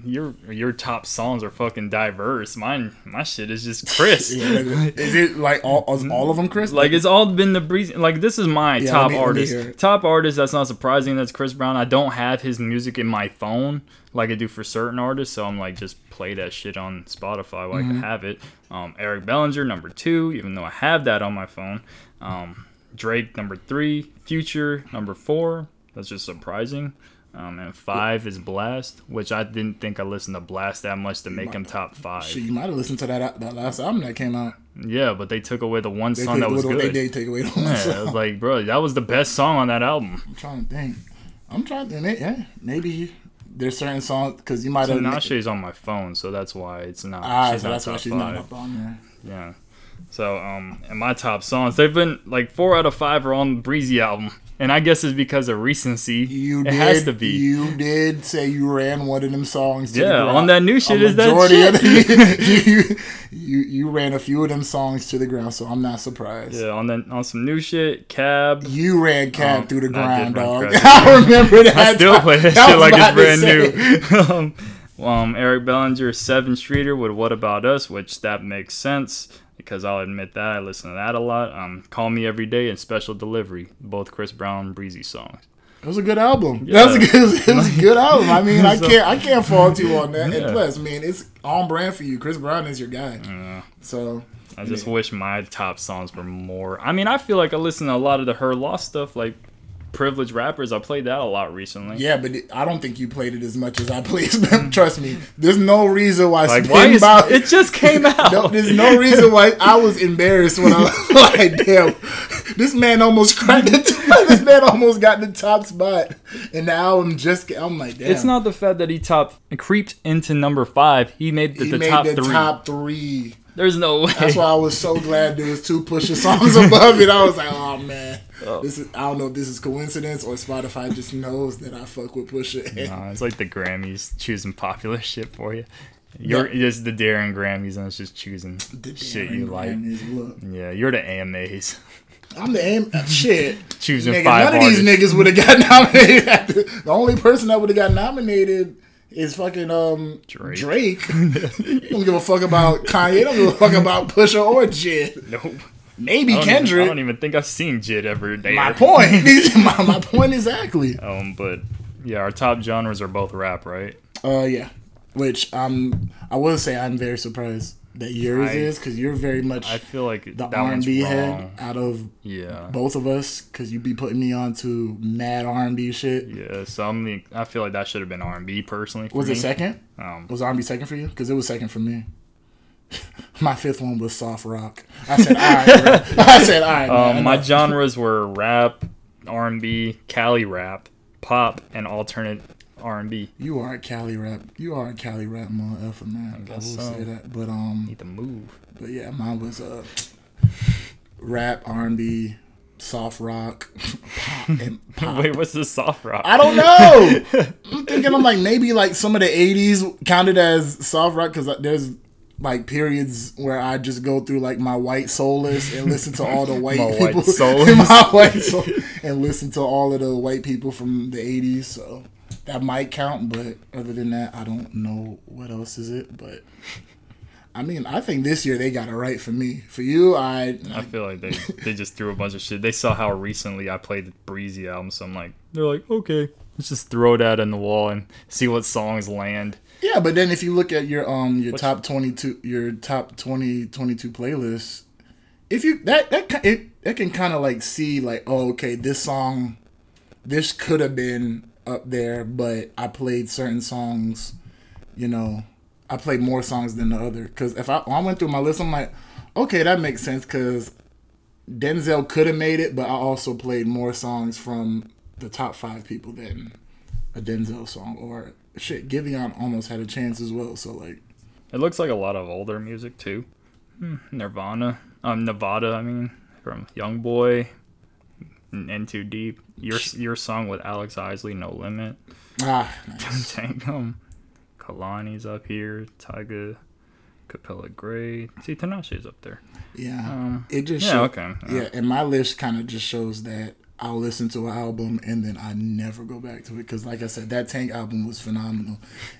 your your top songs are fucking diverse. Mine, my shit is just Chris. (laughs) Yeah, is it like all all of them, Chris? Like it's all been the breeze. Like this is my Yeah, top me- artist. Top artist. That's not surprising. That's Chris Brown. I don't have his music in my phone like I do for certain artists. So I'm like just play that shit on Spotify while I Mm-hmm. can have it. Um, Eric Bellinger number two, even though I have that on my phone. Um, Drake number three. Future number four. That's just surprising. Um, and five is Blast, which I didn't think I listened to Blast that much to make him top five. Shit, you might have listened to that that last album that came out. Yeah, but they took away the one They, song that was the- they good. did take away the one Yeah, song. it was like, bro, that was the best song on that album. I'm trying to think. I'm trying to think. Yeah, maybe there's certain songs because you might have. Tinashe's on my phone, so that's why it's not. Ah, she's so not that's why she's five. not up on there. Yeah. So, um, and my top songs, they've been like four out of five are on Breezy album, and I guess it's because of recency. You it did. has to be. You did say you ran one of them songs. To Yeah, the ground. on that new shit A is that shit. the- (laughs) (laughs) you, you you ran a few of them songs to the ground, so I'm not surprised. yeah, on the on some new shit, Cab. You ran Cab Um, through the ground, dog. (laughs) I remember that. I still play that I shit like it's brand new. um, um, Eric Bellinger, Seven Streeter with "What About Us," which that makes sense because I'll admit that I listen to that a lot. Um, "Call Me Every Day" and "Special Delivery," both Chris Brown Breezy songs. It was a good album. That was a good, (laughs) it was a (laughs) good album. I mean, I can't I can't fault you on that. And plus, I mean, it's on brand for you. Chris Brown is your guy. So I just wish my top songs were more. I mean, I feel like I listen to a lot of the Her Loss stuff, like Privileged Rappers. I played that a lot recently. yeah, but it, I don't think you played it as much as I played. Mm. Trust me. There's no reason why Like, why is it just came (laughs) out? No, there's no reason why I was embarrassed when I (laughs) was like, damn, this man almost cracked the top, (laughs) this man almost got the top spot, and now I'm just. I'm like, damn. It's not the fact that he top creeped into number five. He made the, He the made top the three. top three. There's no way. That's why I was so glad there was two Pusha songs above it. I was like, oh man, this is. I don't know if this is coincidence or Spotify just knows that I fuck with Pusha. Nah, it's like the Grammys choosing popular (laughs) shit for you. You're it's the Darren Grammys and it's just choosing shit you like. Look. Yeah, you're the AMAs (laughs) I'm the aim. uh, Shit. choosing Nigga, five none of these niggas would have got (laughs) nominated. the, the only person that would have got nominated is fucking um Drake. Drake. you don't give a fuck about Kanye. Don't give a fuck about Pusha or Jid. Nope. Maybe I don't, even, I don't even think I've seen Jid ever there. my point. (laughs) (laughs) my, my point exactly. Um, but yeah, our top genres are both rap, right? Uh, yeah. Which um, I will say I'm very surprised that yours I- is because you're very much I feel like the R and B head out of Yeah. both of us because you'd be putting me on to mad R and B shit. Yeah, so I'm the, I feel like that should have been R and B personally. Was me. it second? Um, Was R&B second for you? Because it was second for me. (laughs) my fifth one was soft rock. I said, all right, bro. (laughs) I said, all right. man, um, my enough." genres were rap, R and B, Cali rap, pop, and alternate R and B. you are a Cali rap. You are a Cali rap motherfucker, man. I, will so. say that. But um, Need to move. but yeah, mine was uh, rap, R&B, soft rock, pop, (laughs) and pop. Wait, what's the soft rock? I don't know. I'm thinking I'm like maybe like some of the '80s counted as soft rock because there's like periods where I just go through like my white soul list and listen to all the (laughs) white white people (laughs) in my white soul and listen to all of the white people from the '80s. So that might count, but other than that, I don't know what else is it. But I mean, I think this year they got it right for me. For you, I, I feel like they they just threw a bunch of shit. They saw how recently I played the Breezy album, so I'm like, they're like, okay, let's just throw that in the wall and see what songs land. Yeah, but then if you look at your um your What's- top twenty two your top 20, 22 playlists, if you that that it that can kind of like see like oh okay this song, this could have been up there, but I played certain songs, you know, I played more songs than the other. Because if I I went through my list, I'm like, okay, that makes sense because Denzel could have made it, but I also played more songs from the top five people than a Denzel song or shit. Giveon almost had a chance as well. So like, It looks like a lot of older music too. Hmm, Nirvana, um, Nevada. I mean, from Young Boy, N Too Deep. Your your song with Alex Isley, No Limit. ah, nice. Tangum, Kehlani's up here. Tyga, Capella Gray. See, Tinashe's up there. yeah, Um, it just yeah, show- okay. yeah. And my list kind of just shows that I'll listen to an album and then I never go back to it because, like I said, that Tank album was phenomenal.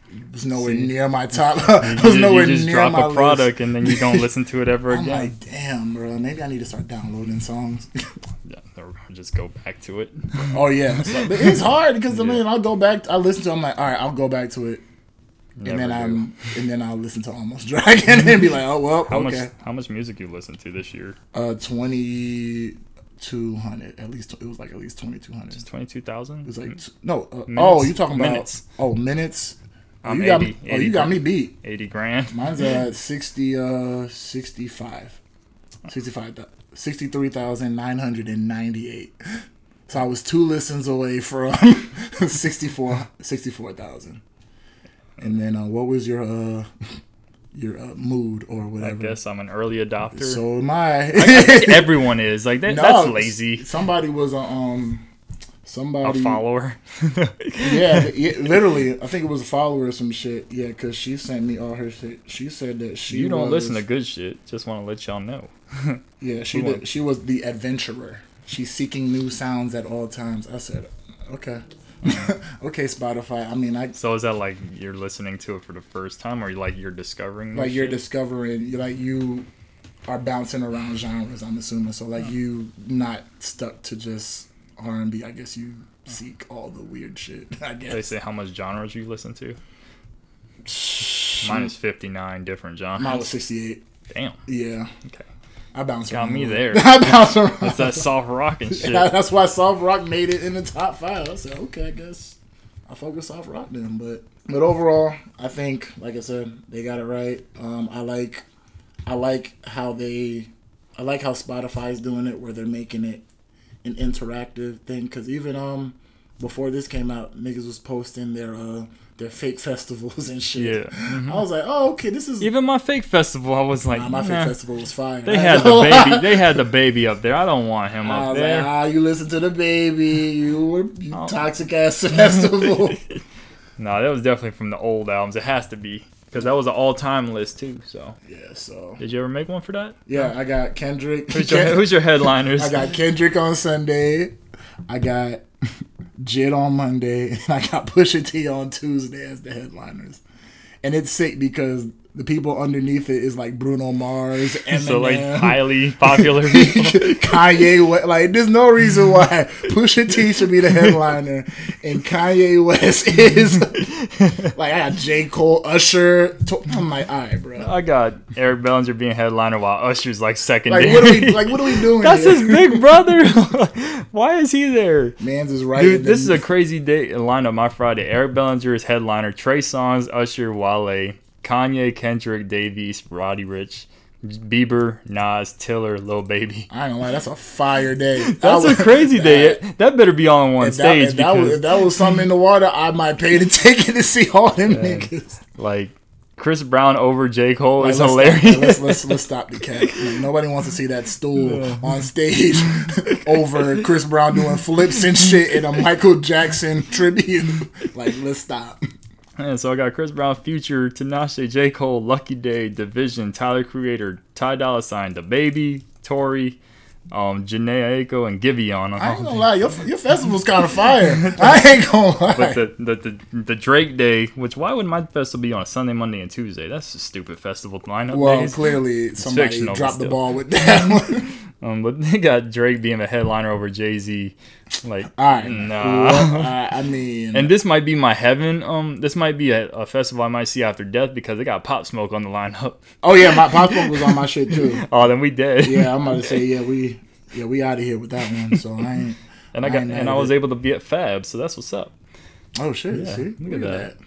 It was nowhere near my top. (laughs) it was nowhere you just near drop my a product List. and then you don't listen to it ever (laughs) I'm again. like, damn, bro. Maybe I need to start downloading songs. (laughs) yeah, or just go back to it. oh yeah, So- but it's hard because I Yeah. mean, I'll go back. I listen to. it, I'm like, all right, I'll go back to it. and then do. I'm and then I'll listen to Almost Dragon and be like, oh well, How okay. much how much music you listen to this year? Uh, twenty. Two hundred. At least it was like at least twenty two hundred. It Twenty two thousand. was like t- no. Uh, oh, you talking about Minutes. Oh, minutes. Oh, I'm you got 80, me. Oh, 80 you got me beat. eighty grand. Mine's at (laughs) 60, uh, 65. 65, 63,998. So I was two listens away from (laughs) 64 64,000. and then uh, what was your uh, your uh, mood or whatever. I guess I'm an early adopter. So am I. (laughs) Everyone is like that, No, that's lazy. Somebody was a um somebody A follower. (laughs) yeah, yeah, literally. I think it was a follower or some shit. Yeah, because she sent me all her shit. She said that she you don't was, listen to good shit. Just want to let y'all know. (laughs) Yeah, she did, she was the adventurer. She's seeking new sounds at all times. I said, okay, (laughs) okay, Spotify. I mean, I So is that like you're listening to it for the first time, or like you're discovering? like this you're discovering, like you are bouncing around genres. I'm assuming so. Like you not stuck to just R and B. I guess you seek all the weird shit. (laughs) I guess They say how much genres you listen to. Mine is 59 different genres. mine was 68. Damn. Yeah, Okay. I bounced Got around. me there. (laughs) I bounced around. That's that soft rock and (laughs) shit. Yeah, that's why soft rock made it in the top five. I said, okay, I guess I focus soft rock then. But but overall, I think, like I said, they got it right. Um, I like I like how they I like how Spotify's doing it, where they're making it an interactive thing. Because even um before this came out, niggas was posting their uh their fake festivals and shit. Yeah. (laughs) I was like, oh okay, this is. Even my fake festival, I was like, Nah, my fake festival was fine. They had the baby. (laughs) They had the baby up there. I don't want him I up there. like, ah, you listen to the baby, you were you Oh. toxic ass (laughs) festival. no, that was definitely from the old albums. It has to be because that was an all-time list too. So, yeah, so did you ever make one for that? yeah, I got Kendrick. Who's your, who's your headliners? I got Kendrick on Sunday. I got (laughs) Jid on Monday, and I got (laughs) Pusha T on Tuesday as the headliners. And it's sick because the people underneath it is like Bruno Mars, Eminem, (laughs) so like highly (laughs) popular people. (laughs) Kanye West. Like, there's no reason why Pusha T should be the headliner, and Kanye West is like I got J Cole, Usher. I'm like, all right, bro. I got Eric Bellinger being headliner while Usher's like Like, what are we like? What are we doing? That's here? his big brother. Why is he there? Man's is right. Dude, this is a crazy day lineup. My Friday. Eric Bellinger is headliner. Trey Songz, Usher, Wale, Kanye, Kendrick, Davies, Roddy Ricch, Bieber, Nas, Tiller, Lil Baby. I gonna lie, that's a fire day. (laughs) That's a crazy day. That better be all on one If that, stage if, that was, that was something in the water, I might pay to (laughs) take it to see all them niggas. like Chris Brown over J Cole Like, is let's, hilarious. Let's, let's let's stop the cat. (laughs) Like, nobody wants to see that stool on stage over Chris Brown doing flips and shit in a Michael Jackson tribute. Like, let's stop. And so I got Chris Brown, Future, Tinashe, J. Cole, Lucky Daye, dvsn, Tyler Creator, Ty Dolla Sign, The Baby, Tori, um, Jhené Aiko, and Giveon. I ain't gonna (laughs) lie, your your festival's kind of fire. I ain't gonna lie. But the, the, the, the Drake Day, which why would my festival be on a Sunday, Monday, and Tuesday? That's a stupid festival lineup. well, days. clearly somebody dropped the ball with that (laughs) one. Um, but (laughs) they got Drake being a headliner over Jay Z. Like, All right, nah. Well, I, I mean, And this might be my heaven. Um, this might be a, a festival I might see after death because they got Pop Smoke on the lineup. oh yeah, my Pop Smoke was on my shit too. (laughs) oh, then we dead. Yeah, I'm about to say (laughs) yeah, we yeah we out of here with that one. So I ain't. and I I got and I was it. able to be at Fab, so that's what's up. Oh shit! Yeah, see, look at that.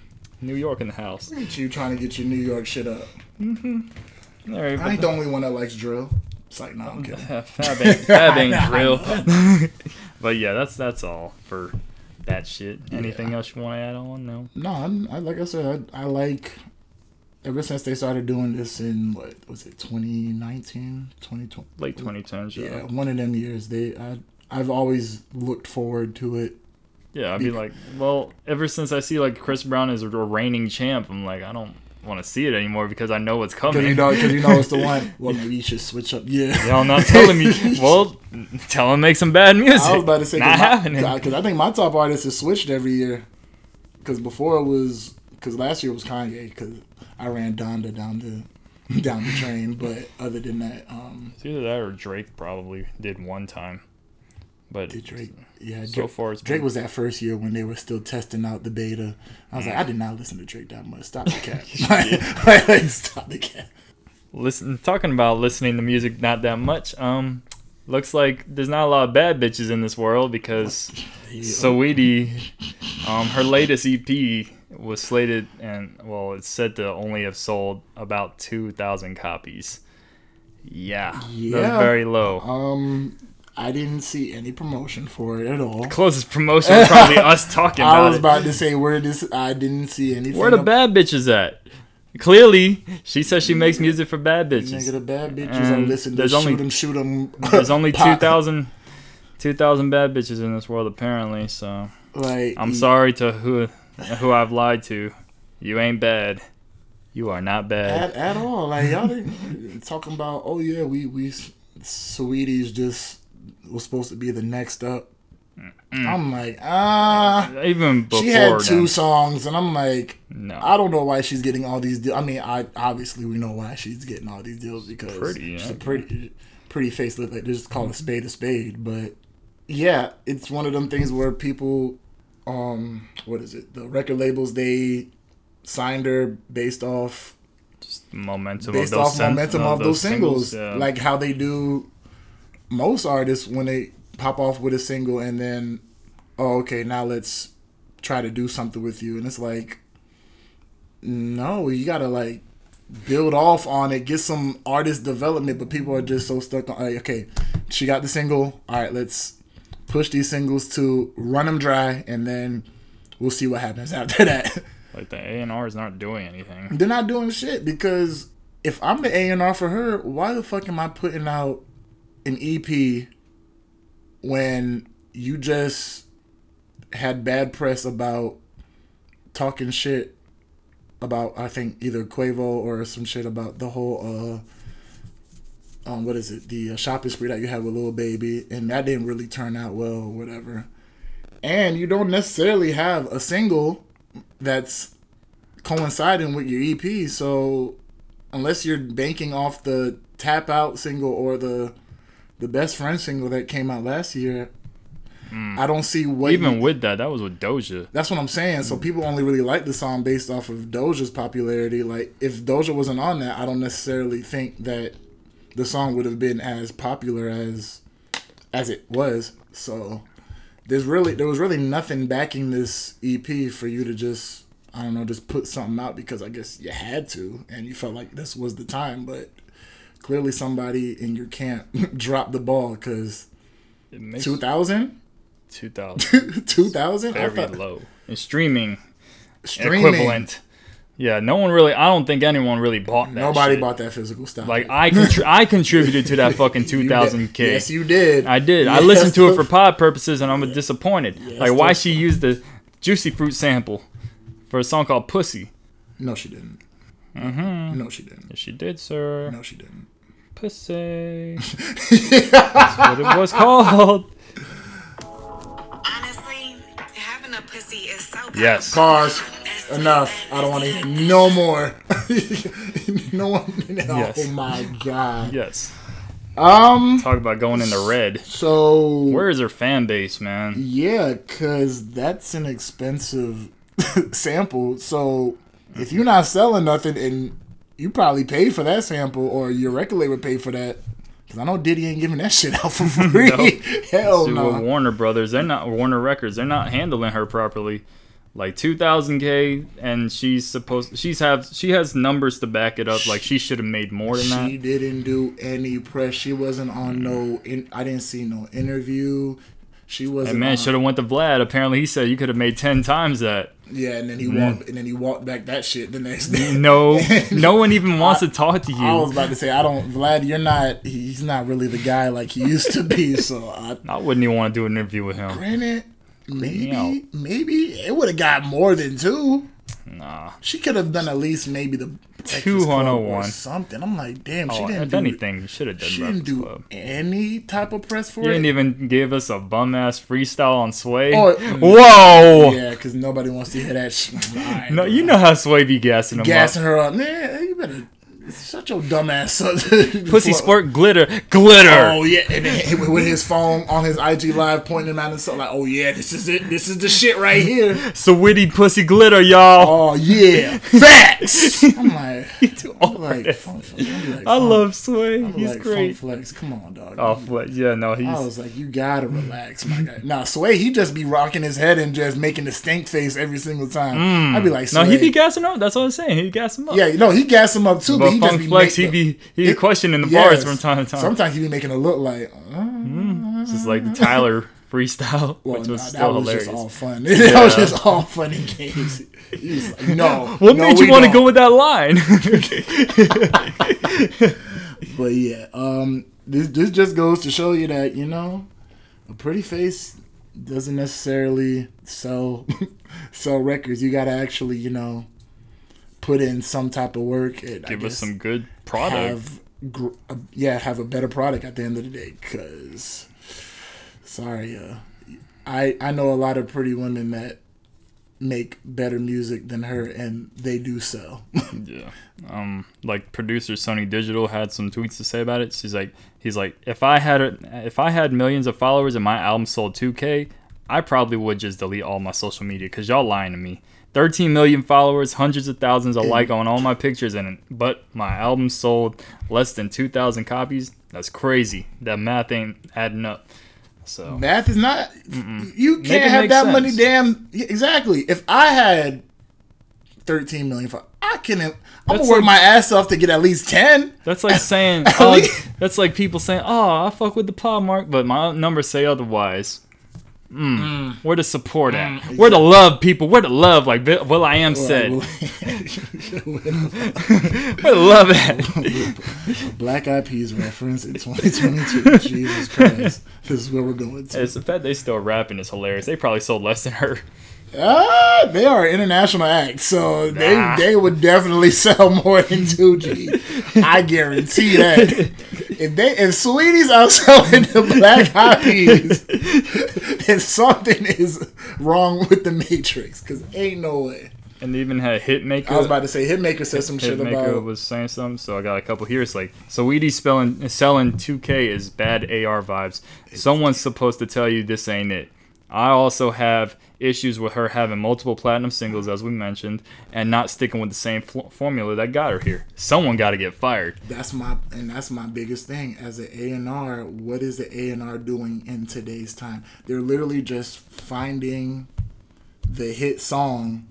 New York in the house. Look at you trying to get your New York shit up. Right, I ain't the only one that likes drill. It's like, no, I'm (laughs) kidding. Fab ain't, Fab (laughs) ain't drill. (laughs) but yeah, that's that's all for that shit. Anything else you want to add on? No. No, I'm, I like I said, I, I like. Ever since they started doing this in what was it 2019, 2020? Late 2010s. Yeah, Yeah. one of them years. They, I, I've always looked forward to it. Yeah, I'd be like, well, ever since I see like Chris Brown is a reigning champ, I'm like, I don't want to see it anymore because I know what's coming. Cause you know, cause you know it's the one. (laughs) Well, maybe you should switch up. Yeah. Y'all not telling me. (laughs) Well, tell him make some bad music. I was about to say not happening. because I think my top artist has switched every year. Because before it was because last year it was Kanye because I ran Donda down the (laughs) down the train. But other than that, um, It's either that or Drake probably did one time, but did Drake? Yeah, so Drake, far Drake was that first year when they were still testing out the beta. I was like, I did not listen to Drake that much. Stop the cat. (laughs) (laughs) (laughs) Stop the cat. listen talking about listening to music not that much um looks like there's not a lot of bad bitches in this world because Saweetie, um, her latest EP was slated and well, it's said to only have sold about two thousand copies. Yeah, Yeah. very low. Um, I didn't see any promotion for it at all. Closest promotion was probably us (laughs) talking I about was it. about to say where this. I didn't see anything. Where the ab- bad bitches at? Clearly, she says she makes music for bad bitches. Nigga, the bad bitches are And listening to there's shoot only- 'em, shoot 'em. (laughs) There's only pop. 2,000 2,000 bad bitches in this world apparently. So Like I'm sorry to who who I've lied to. You ain't bad. You are not bad. at, at all. Like y'all (laughs) talking about. Oh yeah, we we Sweetie's just was supposed to be the next up. I'm like ah. Even She had two then, songs, and I'm like, no. I don't know why she's getting all these. deals. I mean, I obviously we know why she's getting all these deals because Pretty, she's yeah. a pretty, pretty face. Like they just call a spade a spade. But yeah, it's one of them things where people, um, what is it? The record labels they signed her based off just momentum based of those off momentum of, those singles, yeah. like how they do most artists when they pop off with a single and then, oh okay, now let's try to do something with you, and it's like, no, you gotta like build off on it, get some artist development, but people are just so stuck on, like, okay, she got the single, all right, let's push these singles to run them dry, and then we'll see what happens (laughs) after that. like the A and R is not doing anything. They're not doing shit because if I'm the A and R for her, why the fuck am I putting out an EP when you just had bad press about talking shit about I think either Quavo or some shit about the whole uh um what is it the uh, shopping spree that you had with Lil Baby and that didn't really turn out well or whatever. And you don't necessarily have a single that's coinciding with your EP. So unless you're banking off the tap out single or the the best friend single that came out last year, hmm. I don't see what Even you- with that, that was with Doja. that's what I'm saying. So people only really like the song based off of Doja's popularity. Like if Doja wasn't on that, I don't necessarily think that the song would have been as popular as as it was. So there's really there was really nothing backing this EP for you to just I don't know just put something out because I guess you had to and you felt like this was the time, but clearly somebody in your camp (laughs) dropped the ball because It 2000 2000 (laughs) 2000 very low. And streaming, streaming equivalent. Yeah, no one really. I don't think anyone really bought that. Nobody shit. bought that physical stuff. Like I, contri- I contributed to that (laughs) fucking 2000k. Yes, you did. I did. I listened to it for pod purposes, and I'm disappointed. like why she used the juicy fruit sample for a song called "Pussy." No, she didn't. Mm-hmm. No, she didn't. Yes, she did, sir. No, she didn't. Pussy. (laughs) That's what it was called. Honestly, having a pussy is so Yes. Cars. Enough. I don't want to hear no more. (laughs) no one. Yes. Oh my god. Yes. Um. Talk about going into red. So. Where is her fan base, man? Yeah, cause that's an expensive (laughs) sample. So if you're not selling nothing, and you probably paid for that sample, or your record label paid for that, cause I know Diddy ain't giving that (laughs) shit out for (laughs) free. Hell See, no. with Warner Brothers, they're not Warner Records. They're not handling her properly. Like 2000k, and she's supposed she's have she has numbers to back it up. Like she should have made more than She that. She didn't do any press. She wasn't on mm. no. In, I didn't see no interview. She wasn't. And man, should have went to Vlad. Apparently, he said you could have made ten times that. Yeah, and then he Mm. walked. And then he walked back that shit the next day. No, (laughs) no one even wants to talk to you. I was about to say, I don't, Vlad. You're not. He's not really the guy like he used to be. So I, (laughs) I wouldn't even want to do an interview with him. granted, maybe, maybe it would have got more than two. Nah. She could have done at least maybe the Two Club or oh something. I'm like, damn, she Oh, didn't if do. anything, you should have done she didn't do Club. any type of press for You it. didn't even give us a bum ass freestyle on Sway. Oh, Whoa! Yeah, because nobody wants to hear that. Sh- (laughs) No, you know how Sway be gassing him gassing up. her up. Man, you better Shut your dumb ass up. (laughs) Pussy sport glitter, glitter. Oh yeah, and then with his phone on his IG live pointing him at himself like, oh yeah, this is it. This is the shit right here. So witty pussy glitter, y'all. Oh yeah, (laughs) facts. I'm like, (laughs) too I'm like, this. Funk Flex. I'm like, I love Sway. I'm He's like, great. Flex. Come on, dog. Oh, Flex. Yeah, no, I he's. was like, you gotta relax, my guy. Nah, Sway, he just be rocking his head and just making the stink face every single time. I'd be mm. like, No, Sway. he be gassing up. That's what I'm saying. He gas him up. Yeah, no, he gas him up too, but, But he just Funk be Flex, he be he it- questioning the yes. bars from time to time. Sometimes he'd be making it look like, uh, It's just like the Tyler (laughs) freestyle, well, which nah, was (laughs) that still was hilarious. just all fun. that was just all funny games. He was like, no, (laughs) what no, made you want to go with that line? But yeah, um, this this just goes to show you that you know, a pretty face doesn't necessarily sell sell records. You gotta actually you know put in some type of work. And I Give us some good product. Have uh, yeah, have a better product at the end of the day. Cause sorry, uh, I I know a lot of pretty women that make better music than her, and they do sell. (laughs) Yeah. Um, like producer Sonny Digital had some tweets to say about it. She's like, he's like, if I had a, if I had millions of followers and my album sold 2K, I probably would just delete all my social media because y'all lying to me. 13 million followers, hundreds of thousands of mm. like on all my pictures, and but my album sold less than 2,000 copies. That's crazy. That math ain't adding up. So Math is not. You can't have that sense. money. Damn, exactly. If I had thirteen million, fo- I can. I'm gonna That's work like- my ass off to get at least ten. That's like (laughs) saying, oh, that's like people saying, oh, I fuck with the pod mark, but my numbers say otherwise. Mm. Where to support at? Where to love, people? Where to love? Like Will Will I Am said. (laughs) Where the love at? (laughs) Black Eyed Peas reference in 2022. (laughs) Jesus Christ, this is where we're going to. It's the fact they still rapping is hilarious. They probably sold less than her. Ah, they are an international act, so they Nah. they would definitely (laughs) sell more than 2G. (laughs) I guarantee that. If they if Sweeties are selling the Black Peas, (laughs) then something is wrong with the Matrix. Cause ain't no way. And they even had Hitmaker. I was about to say Hitmaker said some shit Hitmaker about was saying something, so I got a couple here. It's like, Saweetie spelling selling 2K is bad AR vibes. Someone's supposed to tell you this ain't it. I also have issues with her having multiple platinum singles, as we mentioned, and not sticking with the same formula that got her here. Someone got to get fired. that's my and that's my biggest thing as an A and R. What is the A and R doing in today's time? They're literally just finding the hit song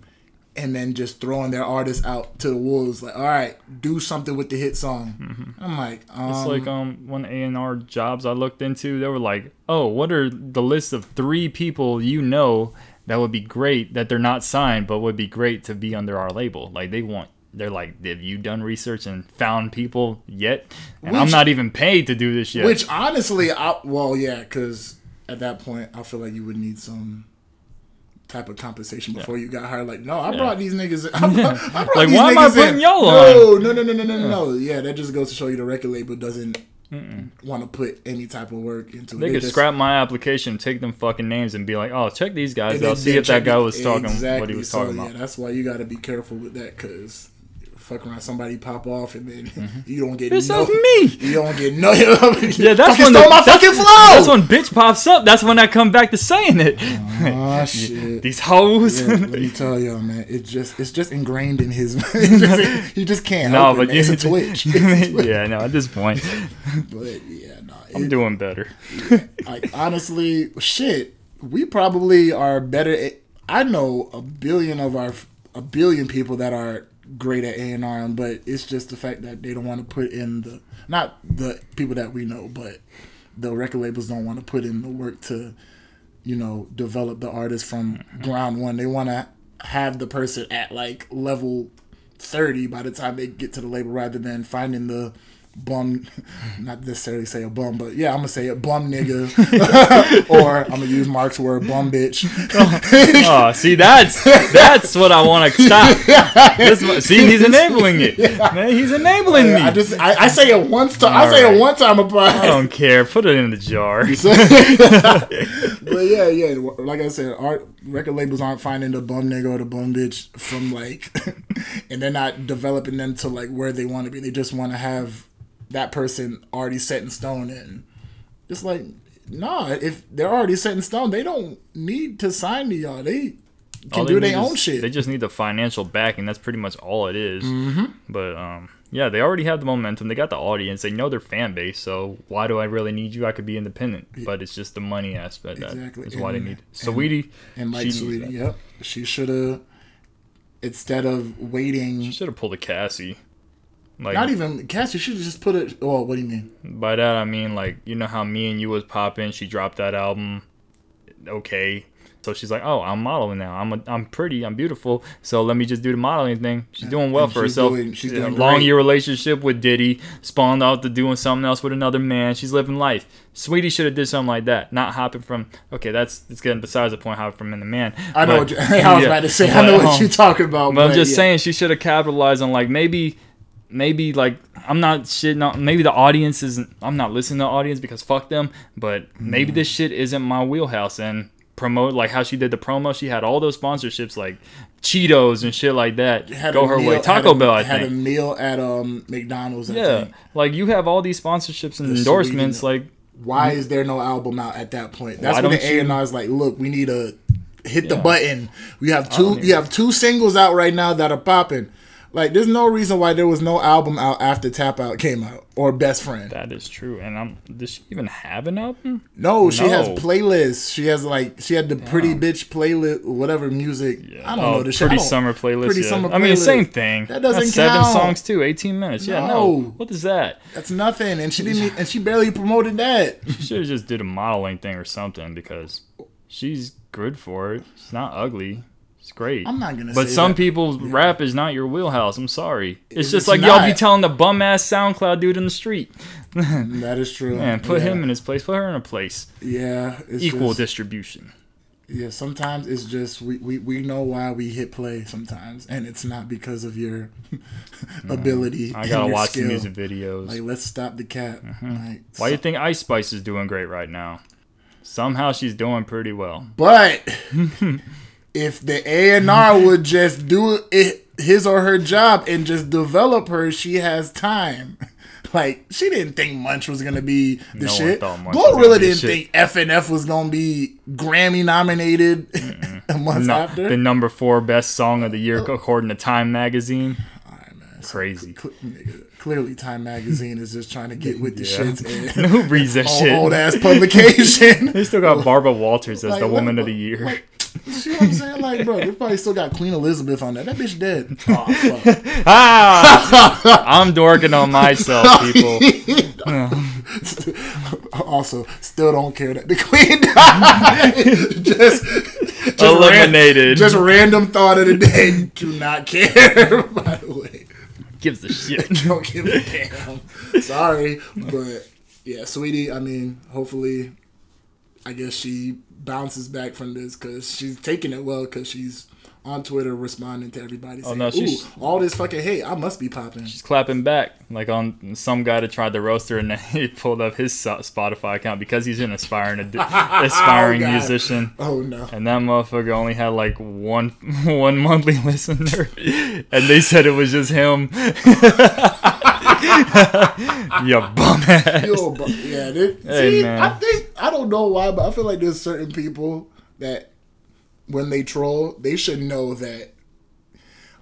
and then just throwing their artists out to the wolves. Like, all right, do something with the hit song. I'm like, um, It's like um one A and R jobs I looked into. They were like, oh, what are the list of three people you know that would be great that they're not signed but would be great to be under our label? Like they want. They're like, have you done research and found people yet? And I'm not even paid to do this yet. which honestly, I well, yeah, because at that point, I feel like you would need some. Type of compensation before you got hired. Like, no, I brought these niggas. (laughs) I brought, I brought Like, these why am I niggas putting in. y'all no, No, no, no, no, no, no, no. Yeah, that just goes to show you the record label doesn't want to put any type of work into it. they could just- scrap my application, take them fucking names, and be like, oh, check these guys out, see if that guy was talking what he Exactly. was So, talking Yeah, about. that's why you got to be careful with that because fuck around, somebody pop off and then mm-hmm. you don't get This no. me. You don't get no. (laughs) Yeah, that's when the, my that's, fucking flow. That's when bitch pops up. That's when I come back to saying it. (laughs) Oh shit. These hoes. Yeah, let me tell y'all, man. It's just it's just ingrained in his. (laughs) just, you just can't. No, help it, but you it's a twitch. It's a twitch. yeah, no. At this point, But yeah, no. I'm doing better. like honestly, shit. We probably are better. At, I know a billion of our a billion people that are great at A and R, but it's just the fact that they don't want to put in the not the people that we know, but the record labels don't want to put in the work to, you know, develop the artist from mm-hmm. ground one. They want to have the person at like level thirty by the time they get to the label, rather than finding the bum, (laughs) not necessarily say a bum, but yeah, I'm gonna say a bum nigga, (laughs) or I'm gonna use Mark's word, bum bitch. (laughs) Oh, see, that's that's what I want to stop. This, see, he's enabling it. Man, he's enabling me. I just I, I say it once time. I say right. it one time a I don't care. Put it in the jar. But yeah, yeah. Like I said, art record labels aren't finding the bum nigga or the bum bitch from like, and they're not developing them to like where they want to be. They just want to have that person already set in stone, and just like, nah. If they're already set in stone, they don't need to sign to y'all. They can All do they their own is- shit. They just need the financial backing. That's pretty much all it is. Mm-hmm. But um, yeah, they already have the momentum. They got the audience. They know their fan base. So why do I really need you? I could be independent. But it's just the money aspect that Exactly. is why they And- need. Sweetie, and like she Sweetie, yep, she should have instead of waiting. She should have pulled a Cassie. Like Not even Cassie. Should just put it. Oh, what do you mean? by that I mean like you know how me and you was popping. She dropped that album. Okay. So she's like, oh, I'm modeling now. I'm a, I'm pretty, I'm beautiful. So let me just do the modeling thing. She's doing well And for she's herself. doing- she's A doing long great. year relationship with Diddy, spawned out to doing something else with another man. She's living life. Sweetie should have did something like that, not hopping from. Okay, that's it's getting besides the point. Hopping from man to man. I know. But- what you, (laughs) I was yeah, about to say. I know what um, you're talking about. but I'm just yeah. saying she should have capitalized on like maybe maybe like I'm not shitting on maybe the audience isn't I'm not listening to the audience because fuck them, but maybe Mm. this shit isn't my wheelhouse and promote like how she did the promo, she had all those sponsorships like Cheetos and shit like that. Had Go her meal- way. Taco a- Bell, I had a meal at um McDonald's. I Yeah. think. Like you have all these sponsorships and The endorsements Sweetie- like Why is there no album out at that point? That's when the A and R is like, look, we need to hit the button. We have two. You have two singles out right now that are popping. Like, there's no reason why there was no album out after Tap Out came out or Best Friend. that is true. And I'm does she even have an album? No, she has playlists. She has like she had the Pretty Bitch playlist, whatever music. I don't oh, know the Pretty don't- Summer playlist. Pretty yeah. Summer I mean, playlist. same thing. That doesn't That's seven songs too, 18 minutes. Yeah, no. No. What is that? That's nothing, and she didn't. And she barely promoted that. She should have just did a modeling thing or something because she's good for it. She's not ugly. Great. I'm not gonna But say some that. people's rap is not your wheelhouse. I'm sorry. It's It's just like y'all be telling the bum ass SoundCloud dude in the street. (laughs) That is true. Man, put yeah. him in his place. Put her in a place. Yeah, it's Equal just- distribution. Yeah, sometimes it's just we, we, we know why we hit play sometimes, and it's not because of your (laughs) mm-hmm. ability. I and gotta watch skill. the music videos. Like, let's stop the cat. Mm-hmm. Like, Why do you think Ice Spice is doing great right now? Somehow she's doing pretty well. But (laughs) if the A and R would just do it, his or her job and just develop her, she has time. (laughs) Like she didn't think Munch was gonna be the No shit. GloRilla didn't shit. think FNF was gonna be Grammy nominated (laughs) months Not after. the number four best song of the year oh. according to Time Magazine. Crazy. Cl- clearly, Time Magazine is just trying to get with the shits and (laughs) Who reads that old, shit? old ass publication. They still got Barbara Walters as Like, the what- woman of the year. like, see what I'm saying? Like, bro, they probably still got Queen Elizabeth on that. That bitch dead. (laughs) Oh, fuck. (laughs) ah! I'm dorking on myself, people. (laughs) also, still don't care that the Queen died. just, just Eliminated. Ran, just random thought of the day. Do not care. By the way, Gives a shit. don't give a damn. Sorry, but yeah, sweetie. I mean, hopefully, I guess she bounces back from this because she's taking it well because she's on Twitter responding to everybody oh, saying, no, she's- "Ooh, all this fucking hate, I must be popping." She's clapping back, like on some guy that tried to roast her, and then (laughs) he pulled up his Spotify account because he's an aspiring, (laughs) oh, aspiring Oh, musician. Oh no. And that motherfucker only had like one (laughs) one monthly listener, and they said it was just him. (laughs) you bum ass. Yo, but yeah, they, Hey, see, man. I think I don't know why, but I feel like there's certain people that when they troll, they should know that.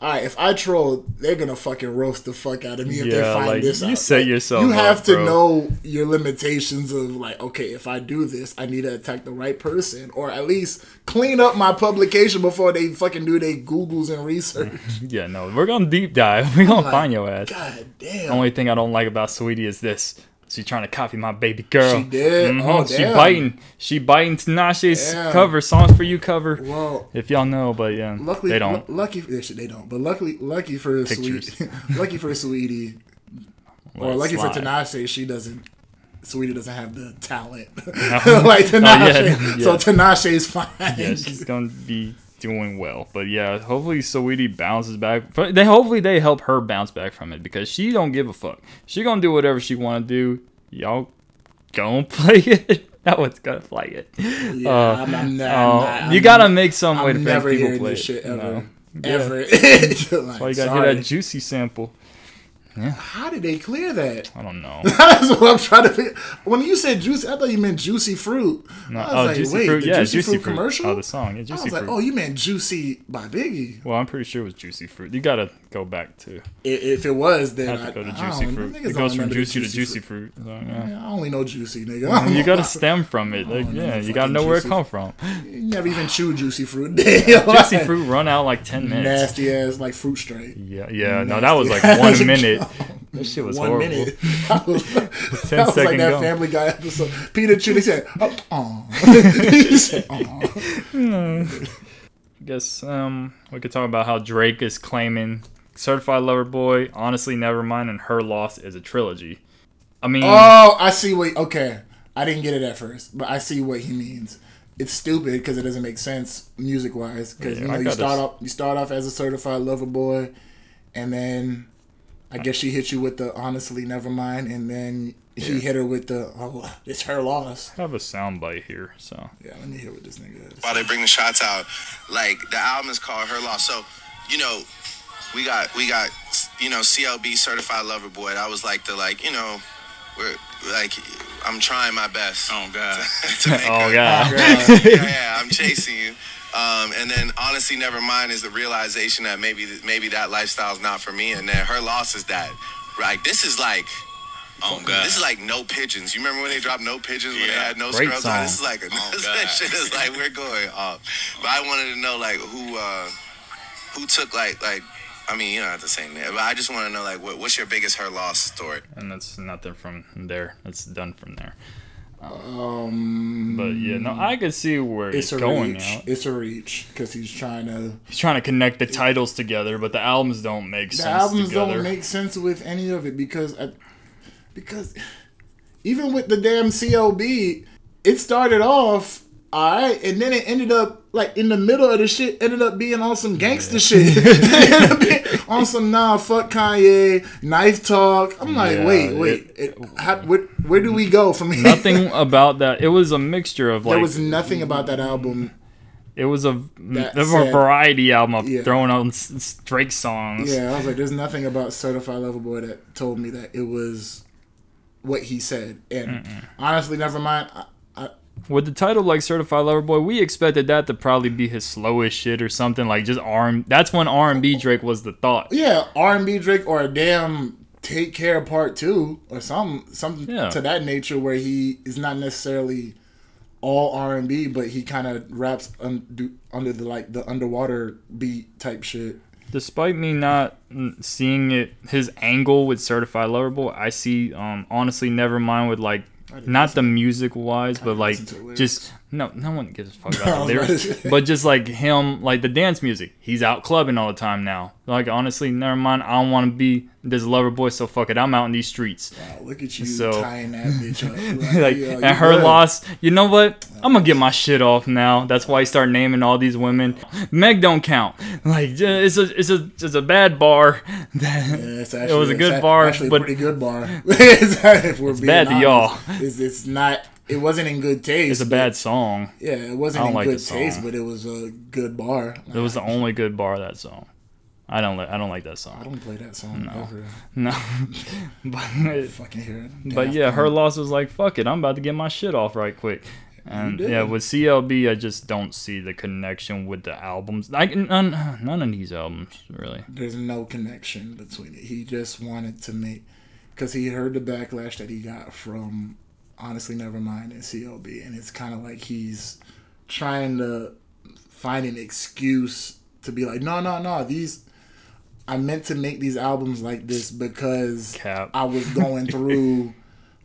All right, if I troll, they're gonna fucking roast the fuck out of me if they find like, this you out. set Like, yourself You have up, to bro. know your limitations of like, okay, if I do this, I need to attack the right person, or at least clean up my publication before they fucking do their googles and research. (laughs) Yeah, no, we're gonna deep dive. (laughs) We're gonna Like, find your ass. God damn. The only thing I don't like about Sweetie is this. She's trying to copy my baby girl. She did? Mm-hmm. Oh, She damn. biting. She biting Tinashe's Damn. cover, Songs for You cover. well, If y'all know, but yeah, Luckily, they don't. lu- lucky, they don't. But luckily, lucky for Pictures. sweet, (laughs) lucky for sweetie, let Or lucky for slide. Tinashe, she doesn't. Sweetie doesn't have the talent (laughs) like (laughs) Oh, yeah, Tinashe. yeah. So Tinashe's fine. Yeah, she's gonna be doing well. But yeah, hopefully Saweetie bounces back. They hopefully they help her bounce back from it because she don't give a fuck. She gonna do whatever she wanna do. Y'all gonna (laughs) play it. That one's gonna play it. Yeah, Uh, I'm, I'm not, Oh, I'm not- you gotta make some way I'm to make people play it. shit ever. No. Ever. like, (laughs) That's why you gotta sorry. get that juicy sample. How did they clear that? I don't know. (laughs) That's what I'm trying to figure. When you said juicy, I thought you meant juicy fruit. No, I was oh, like, juicy wait, fruit. the Yeah, juicy, juicy fruit, fruit. commercial. Oh, the song. Yeah, I juicy was like, oh, you meant juicy by Biggie. Well, I'm pretty sure it was juicy fruit. You gotta go back to. If it was, then Have to I, go to I juicy don't- fruit. It goes from juicy to juicy fruit. So, yeah. Yeah, I only know juicy, nigga. I You gotta (laughs) stem from it. Like, yeah, you gotta know where it come from. You never even chew juicy fruit. (laughs) Juicy fruit run out like ten minutes. Nasty ass like fruit straight. Yeah, yeah. No, that was like one minute. That shit was One horrible. minute. (laughs) That was, that was like that gum. Family Guy episode. Peter Chew, they said, oh, aw. (laughs) he said, aw. guess um we could talk about how Drake is claiming Certified Lover Boy, Honestly Nevermind, and Her Loss is a trilogy. I mean, Oh, I see what. Okay, I didn't get it at first, but I see what he means. It's stupid because it doesn't make sense music wise. Because Yeah, you know you start off you start off as a certified lover boy, and then I guess she hit you with the honestly never mind, and then he hit her with the oh it's her loss. I have a soundbite here, so Yeah, let me hear what this nigga is. while they bring the shots out, like the album is called Her Loss. So, you know, we got we got you know CLB Certified Lover Boy. That was like the like you know, we're like I'm trying my best. Oh God. (laughs) to make Oh her- god. (laughs) yeah, yeah, I'm chasing you. Um, and then honestly, never mind is the realization that maybe maybe that lifestyle's not for me, and then her loss is that. Like this is like. Oh God! This is like no pigeons. You remember when they dropped no pigeons when they had no Great scrubs on? This is song. like a, (laughs) this shit is like we're going off. But I wanted to know like who uh who took like like I mean you don't have to say that, but I just want to know like what, what's your biggest her loss story? and that's nothing from there. That's done from there. Um, But yeah, no, I could see where it's going reach. out. It's a reach because he's trying to. He's trying to connect the titles together, but the albums don't make The sense The albums together. don't make sense with any of it because I, because even with the damn CLB, it started off alright, and then it ended up like in the middle of the shit, ended up being on some gangster shit. It (laughs) (laughs) ended up being on some nah, fuck Kanye, knife talk. I'm like, Yeah, wait, wait, it, how, where, where do we go from here? Nothing (laughs) about that. It was a mixture of like there was nothing about that album. it was a, That a variety album of Yeah. throwing on s- s- Drake songs. Yeah, I was like, there's nothing about Certified Lover Boy that told me that it was what he said. And honestly, never mind. I, I, With the title like Certified Lover Boy, we expected that to probably be his slowest shit or something like just R. That's when R and B Drake was the thought. yeah, R and B Drake or a damn Take Care Part Two or something, something Yeah. to that nature where he is not necessarily all R and B, but he kind of raps un- under the like the underwater beat type shit. Despite me not seeing it, his angle with Certified Lover Boy, I see um honestly never mind with like not the music wise, but like listen to the lyrics. just no no one gives a fuck (laughs) about the was about to lyrics, but just like him like the dance music, he's out clubbing all the time now. Like honestly, never mind. I don't want to be this lover boy, so fuck it. I'm out in these streets. Wow, look at you So- tying that (laughs) bitch up. (laughs) like yeah, and you her good. loss. You know what? I'm gonna get my shit off now. That's why he start naming all these women. Meg don't count. Like it's a it's a it's a bad bar. Yeah, it's it was a good it's bar, actually but a pretty good bar. if we're being bad to y'all. It's, it's not. It wasn't in good taste. it's a bad song. Yeah, it wasn't in like good taste, but it was a good bar. It was the only good bar that song. I don't like I don't like that song. I don't play that song ever. No, (laughs) but Fucking hear it. but yeah, her loss was like fuck it. I'm about to get my shit off right quick. And yeah, with CLB, I just don't see the connection with the albums. Like none, none of these albums really. There's no connection between it. He just wanted to make because he heard the backlash that he got from honestly never mind and CLB, and it's kind of like he's trying to find an excuse to be like, no, no, no, these. I meant to make these albums like this because Cap. I was going (laughs) through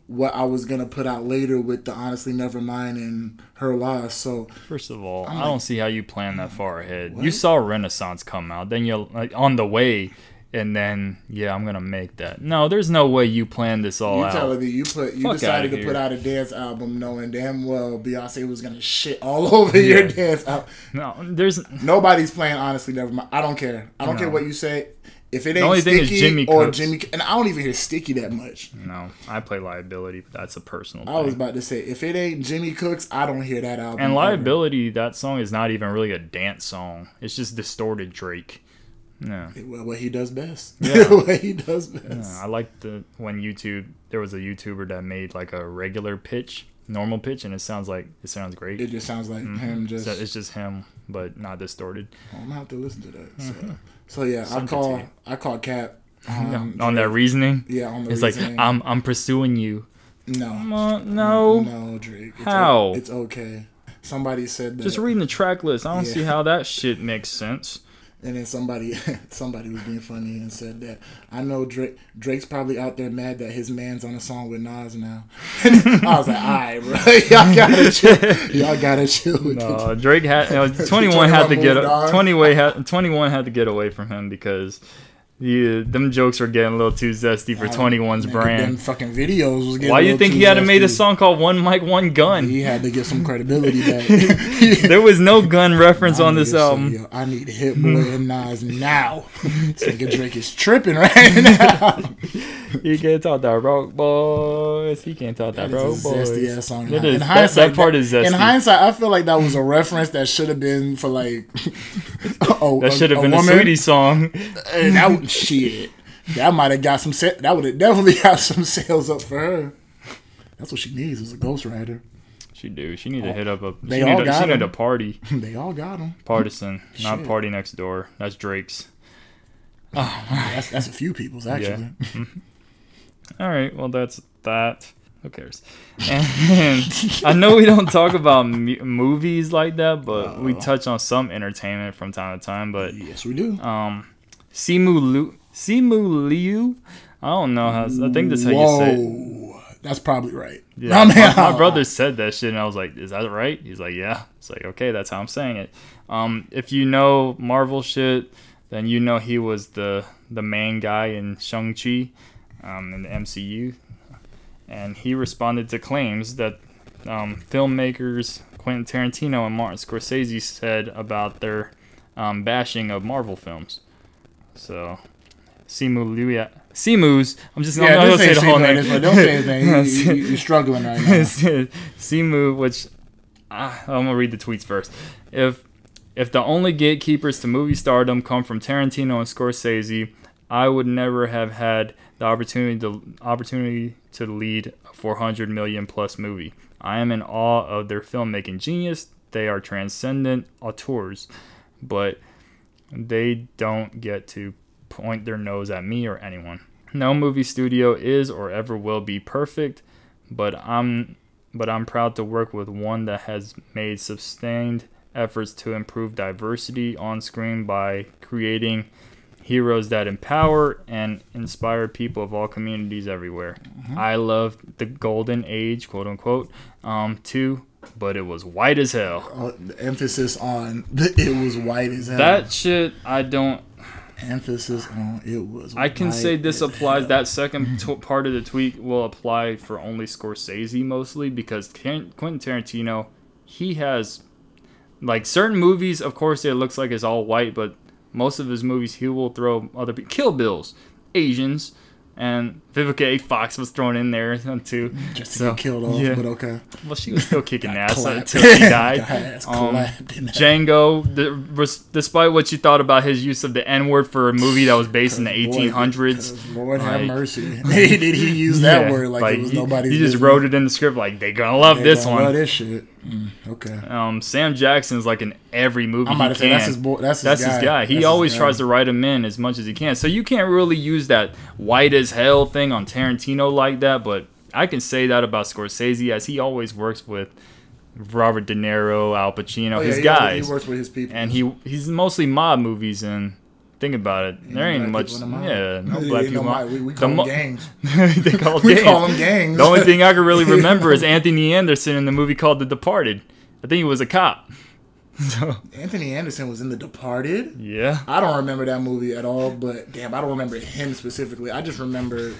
what I was gonna put out later with the honestly never mind and her loss. So First of all, I'm I like- don't see how you plan that far ahead. You saw Renaissance come out, then you're like on the way. And then yeah, I'm gonna make that. No, there's no way you planned this all out. You out. telling me you put you Fuck decided to put out a dance album knowing damn well Beyonce was gonna shit all (laughs) over your dance album. no, there's Nobody's playing honestly. Never mind. I don't care. I don't care what you say. If it ain't only thing is sticky Jimmy or Cooks. Jimmy, and I don't even hear sticky that much. no. I play liability, but that's a personal. I was about to say if it ain't Jimmy Cooks, I don't hear that album. And ever. liability, that song is not even really a dance song. It's just distorted Drake. Yeah. Well, what he does best. (laughs) Yeah. what he does best. I like the when YouTube there was a YouTuber that made like a regular pitch, normal pitch, and it sounds like it sounds great. It just sounds like him just. So it's just him, but not distorted. I'm gonna have to listen to that. So, so yeah, I Send it to call. I call Cap. (laughs) Um, on that reasoning, yeah, on the reasoning. it's like. I'm I'm pursuing you. no, Uh, no, no, Drake. It's How? o- it's okay. Somebody said that. just reading the track list. I don't Yeah. see how that shit makes sense. And then somebody (laughs) somebody was being funny and said that I know Drake Drake's probably out there mad that his man's on a song with Nas now. (laughs) I was like, all right, bro, (laughs) y'all gotta chill. Y'all gotta chill. Uh, Drake had uh, 21 had to get 20 way had 21 had to get away from him because yeah, them jokes were getting a little too zesty for 21's Nigga, Them brand. fucking videos was getting. Why a you think he had to made a song called One Mic One Gun? He had to get some credibility back. (laughs) There was no gun reference on this album. Yo, I need Hit Boy (laughs) and Nas now. Nigga Drake is tripping right (laughs) now. He can't talk that road boys. He can't talk that That is a Zesty ass song. It In is. That- hindsight, that part is zesty. In hindsight, I feel like that was a reference that should have been for like. oh, That should have a, been a woman. Saweetie song. And that shit. That might have got some. sa- That would have definitely (laughs) got some sales up for her. That's what she needs is a ghostwriter. She do. She need to hit up a. They She need, all a, got she need him. a party. (laughs) They all got them. Partisan, not Shit. PARTYNEXTDOOR. That's Drake's. That's that's a few people's actually. All right. Well, that's that. Who cares? (laughs) And I know we don't talk about mu- movies like that, but we touch on some entertainment from time to time. But Yes, we do. um, Simu Lu, Simu Liu. I don't know how. I think that's how you say. it. That's probably right. Yeah, my, my brother said that shit, and I was like, "Is that right?" He's like, "Yeah." It's like, okay, that's how I'm saying it. Um, if you know Marvel shit, then you know he was the the main guy in Shang Chi, um, in the MCU, and he responded to claims that um, filmmakers Quentin Tarantino and Martin Scorsese said about their um, bashing of Marvel films. So, Simu Liu, Simu's. I'm just I'm Yeah, not gonna say, say the whole name. name. Don't say his name. (laughs) You, you, you're struggling right now. (laughs) Simu, which ah, I'm gonna read the tweets first. If if the only gatekeepers to movie stardom come from Tarantino and Scorsese, I would never have had the opportunity to opportunity to lead a 400 million plus movie. I am in awe of their filmmaking genius. They are transcendent auteurs, but they don't get to point their nose at me or anyone. No movie studio is or ever will be perfect, but I'm but I'm proud to work with one that has made sustained efforts to improve diversity on screen by creating heroes that empower and inspire people of all communities everywhere. I love the golden age, quote unquote, um, too, but it was white as hell. Uh, the emphasis on the, (laughs) it was white as hell. That shit, I don't. emphasis on it was. I can say this applies. hell. That second (laughs) t- part of the tweet will apply for only Scorsese mostly because Quentin Quentin Tarantino, he has like certain movies. Of course, it looks like it's all white, but most of his movies he will throw other people. Kill Bills, Asians, and Vivica A. Fox was thrown in there (laughs) too. just to So, get killed off, yeah. but okay. Well, she was still kicking (laughs) ass until she (laughs) died. Got her ass Um, clapped in that. Django, the, despite what you thought about his use of the N word for a movie that was (sighs) based in the Boy, 1800s, 'cause Lord have mercy. Did he use that yeah, word like, it was he, nobody's he just business? wrote it in the script like they're gonna love They this gonna one. Love this shit. Mm, okay. Um, Sam Jackson's like in every movie I'm about to say that's his boy. That's his That's guy. his guy. He That's always guy. tries to write him in as much as he can. So you can't really use that white as hell thing on Tarantino like that. But I can say that about Scorsese, as he always works with Robert De Niro, Al Pacino, Oh, yeah, his he- guys, He works with his people. and he he's mostly mob movies. And think about it, there ain't much. people in the mob. Yeah, (laughs) no black ain't no people. mob. We, we call mo- them gangs. (laughs) they call (laughs) We gangs. call them gangs. The only thing I can really remember is Anthony Anderson in the movie called The Departed. I think he was a cop. So (laughs) (laughs) Anthony Anderson was in The Departed. yeah, I don't remember that movie at all, but damn, I don't remember him specifically. I just remember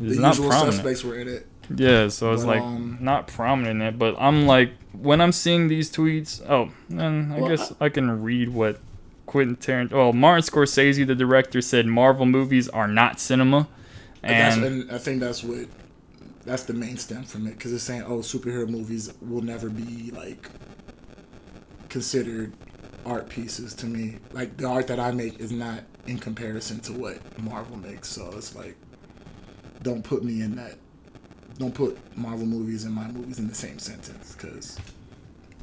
the not usual prominent. suspects were in it. Yeah, so it's But, like um, not prominent in it, but I'm like when I'm seeing these tweets, oh, then I Well, guess I, can read what Quentin Tarantino. Oh, Martin Scorsese, the director, said Marvel movies are not cinema, And, and and I think that's what that's the main stem from it because it's saying, oh, superhero movies will never be like considered art pieces to me. Like the art that I make is not in comparison to what Marvel makes. So it's like, don't put me in that. Don't put Marvel movies and my movies in the same sentence because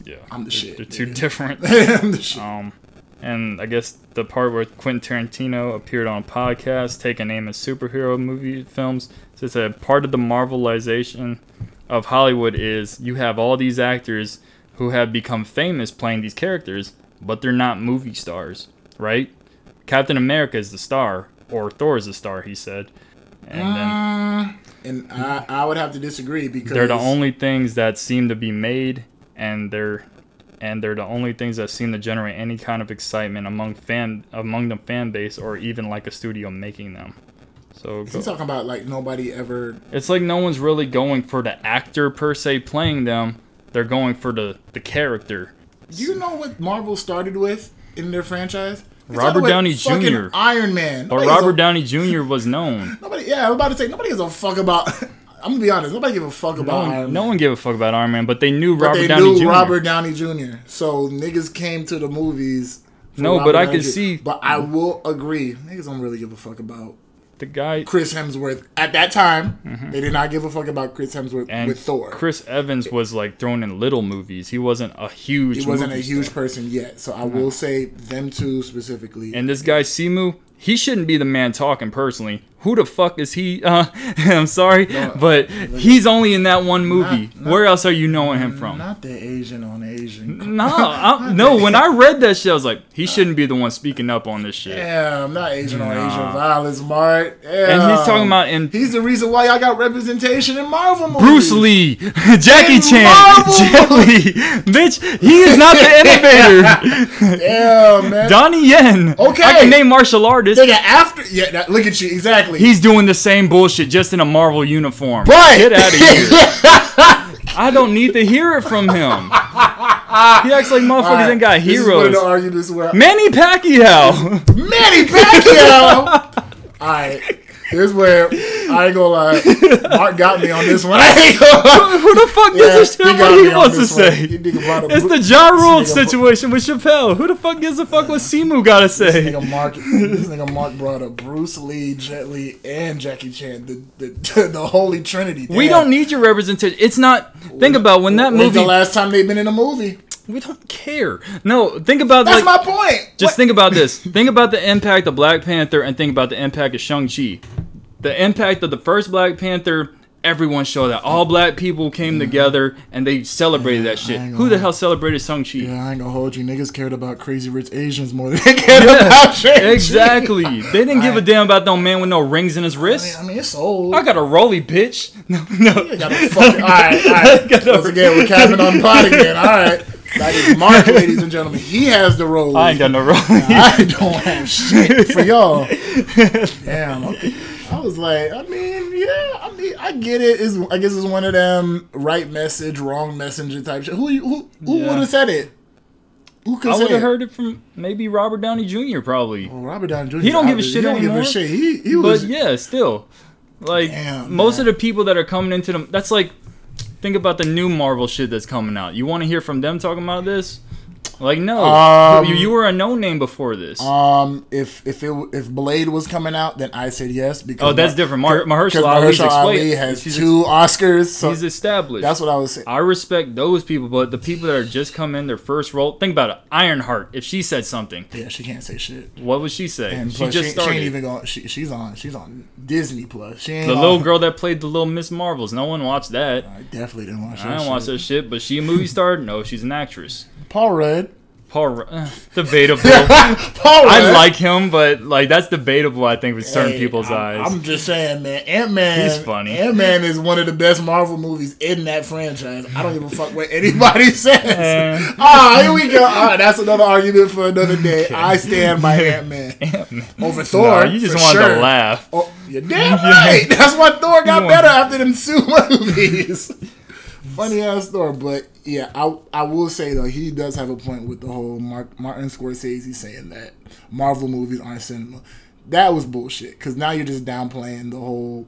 yeah, I'm the they're- shit, They're too nigga. different. (laughs) I'm the shit. Um, and I guess the part where Quentin Tarantino appeared on a podcast taking aim at superhero movie films says that part of the Marvelization of Hollywood is you have all these actors who have become famous playing these characters, but they're not movie stars, right? Captain America is the star, or Thor is the star, he said. And then Uh, and I, I would have to disagree because they're the only things that seem to be made and they're and they're the only things that seem to generate any kind of excitement among fan among the fan base or even like a studio making them so He's talking about like nobody ever it's like no one's really going for the actor per se playing them they're going for the the character Do you know what Marvel started with in their franchise? They Robert Downey Jr.. Iron Man. Nobody robert a- downey jr was known (laughs) Nobody, yeah, I'm about to say nobody gives a fuck about. (laughs) I'm gonna be honest. Nobody give a fuck no about one, Iron no Man. one gave a fuck about iron man but they knew but robert they downey knew jr Robert Downey Jr. So niggas came to the movies. No, Robert but I could Jr.. see- But I will agree, niggas don't really give a fuck about the guy Chris Hemsworth at that time. They did not give a fuck about Chris Hemsworth Mm-hmm. and with Thor. chris evans was like thrown in little movies he wasn't a huge he wasn't a huge star. person yet, so I will say them two specifically. And this guy Simu, he shouldn't be the man talking personally. Who the fuck is he? (laughs) Uh, (laughs) I'm sorry, but he's only in that one movie. not- Where else are you knowing him from? Not the Asian on Asian. No, I, no. (laughs) When I read that shit, I was like, he shouldn't be the one speaking up on this shit. Damn, not Asian on Asian violence, Mark. And he's talking about and He's the reason why y'all got representation in Marvel movies. Bruce Lee, Jackie Chan, Li, bitch. He is not the innovator. Damn, man. Donnie Yen. Okay. I can name martial artists. Nigga, after yeah, that, look at you exactly. He's doing the same bullshit, just in a Marvel uniform. But- get out of here. (laughs) I don't need to hear it from him. He acts like motherfuckers Alright, ain't got this is one of heroes. the arguments where Manny Pacquiao. Manny Pacquiao. (laughs) All right, here's where I ain't gonna lie. Mark got me on this one. (laughs) I ain't gonna lie. Who the fuck Yeah, gives a shit what he wants to say? He nigga brought up It's the Ja Rule situation with Chappelle. Who the fuck gives a fuck what (laughs) Simu gotta say? This say? nigga Mark, this nigga Mark brought up Bruce Lee, Jet Li, and Jackie Chan, the the, (laughs) the holy trinity. We don't need your representation. It's not. Think about when that When's movie. the last time they've been in a movie? We don't care. No, think about like That's like. my point. Just What- think about this. think about the impact of Black Panther and think about the impact of Shang-Chi. The impact of the first Black Panther, everyone showed that. All black people came together and they celebrated that shit. I Who the hell celebrated Shang-Chi? Yeah, I ain't gonna hold you. Niggas cared about crazy rich Asians more than they (laughs) cared about shit. Exactly. They didn't (laughs) give a damn about no man with no rings in his I mean, wrist. I mean, it's old. I got a rolly, bitch. (laughs) No, no. You got a fucking. All right, all right. Once again, we're capping on pot again. All right. That is Mark, (laughs) ladies and gentlemen. He has the role. I ain't got no rolly. (laughs) I don't have shit for y'all. (laughs) Damn. Okay. I was like, I mean, yeah, I mean, I get it. It's, I guess it's one of them right message, wrong messenger type shit. Who who who Yeah. would have said it? Who could I would have heard it from maybe Robert Downey Jr. probably. Well, Robert Downey Jr. He don't give a shit He don't anymore. give a shit. He he But yeah, still, like Damn, most man. of the people that are coming into them, that's like think about the new Marvel shit that's coming out. You want to hear from them talking about this? Like no, Um, you, you were a no name before this. Um, if if it if Blade was coming out, then I said yes because Oh, that's Mar- different. Mar- Mahershala Mahershala Ali has he's two Oscars, so He's established. that's what I was saying. I respect those people, but the people that are just come in their first role. Think about it. Ironheart. If she said something, Yeah, she can't say shit. what would she say? And she just she, she ain't even going. She, she's on. She's on Disney Plus. She ain't the on- little girl that played the little Miss Marvels. No one watched that. I definitely didn't watch that. I didn't shit. watch that shit, but she a movie star? No, she's an actress. Paul Rudd. Paul, Ru- uh, debatable. (laughs) Paul I like him, but like that's debatable. I think with certain Hey, people's I'm, eyes. I'm just saying, man. Ant Man. He's funny. Ant Man is one of the best Marvel movies in that franchise. I don't give a fuck what anybody (laughs) says. Eh. Ah, here we go. Ah, that's another argument for another (laughs) day. I stand by Ant Man over Thor. No, you just for wanted sure. to laugh. Oh, you're damn right. That's why Thor got You better want- after them two movies. Funny ass Thor, but yeah, I I will say though he does have a point with the whole Mark, Martin Scorsese saying that Marvel movies aren't cinema. That was bullshit because now you're just downplaying the whole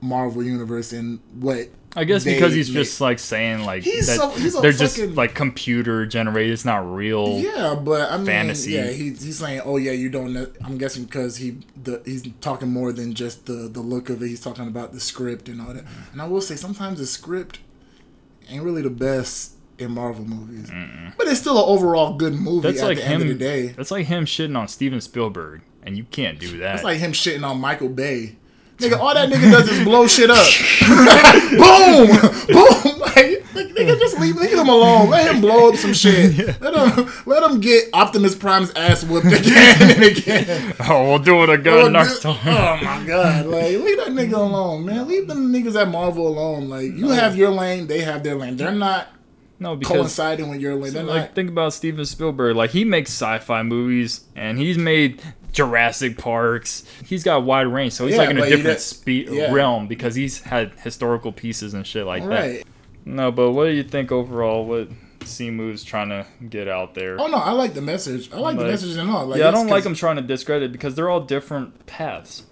Marvel universe and what. I guess because he's make. just like saying like He's that so- he's they're just fucking- like computer generated. It's not real. Yeah, but I mean, fantasy. yeah, he's, he's saying, oh yeah, you don't. Know. I'm guessing because he the he's talking more than just the the look of it. He's talking about the script and all that. And I will say, sometimes the script ain't really the best in Marvel movies, but it's still an overall good movie. That's at like the him. end of the day, That's like him shitting on Steven Spielberg, and you can't do that. it's like him shitting on Michael Bay. (laughs) Nigga, all that nigga does is blow shit up. (laughs) boom, boom. Like, like, nigga, just leave, leave him alone. Let him blow up some shit. (laughs) Let him, let him get Optimus Prime's ass whooped again and again. (laughs) oh, we'll do it again Oh, next dude- time. Oh my god! Like, leave that nigga alone, man. Leave them niggas at Marvel alone. Like, you have your lane, they have their lane. They're not no, because coinciding with your lane. They're like not. think about Steven Spielberg. Like he makes sci-fi movies, and he's made Jurassic Parks. He's got wide range, so he's Yeah, like in a but he different spe- yeah. realm because he's had historical pieces and shit like that. No, but what do you think overall? What Simu's trying to get out there? Oh no, I like the message. I like the message and all. Like, yeah, I don't like him trying to discredit because they're all different paths.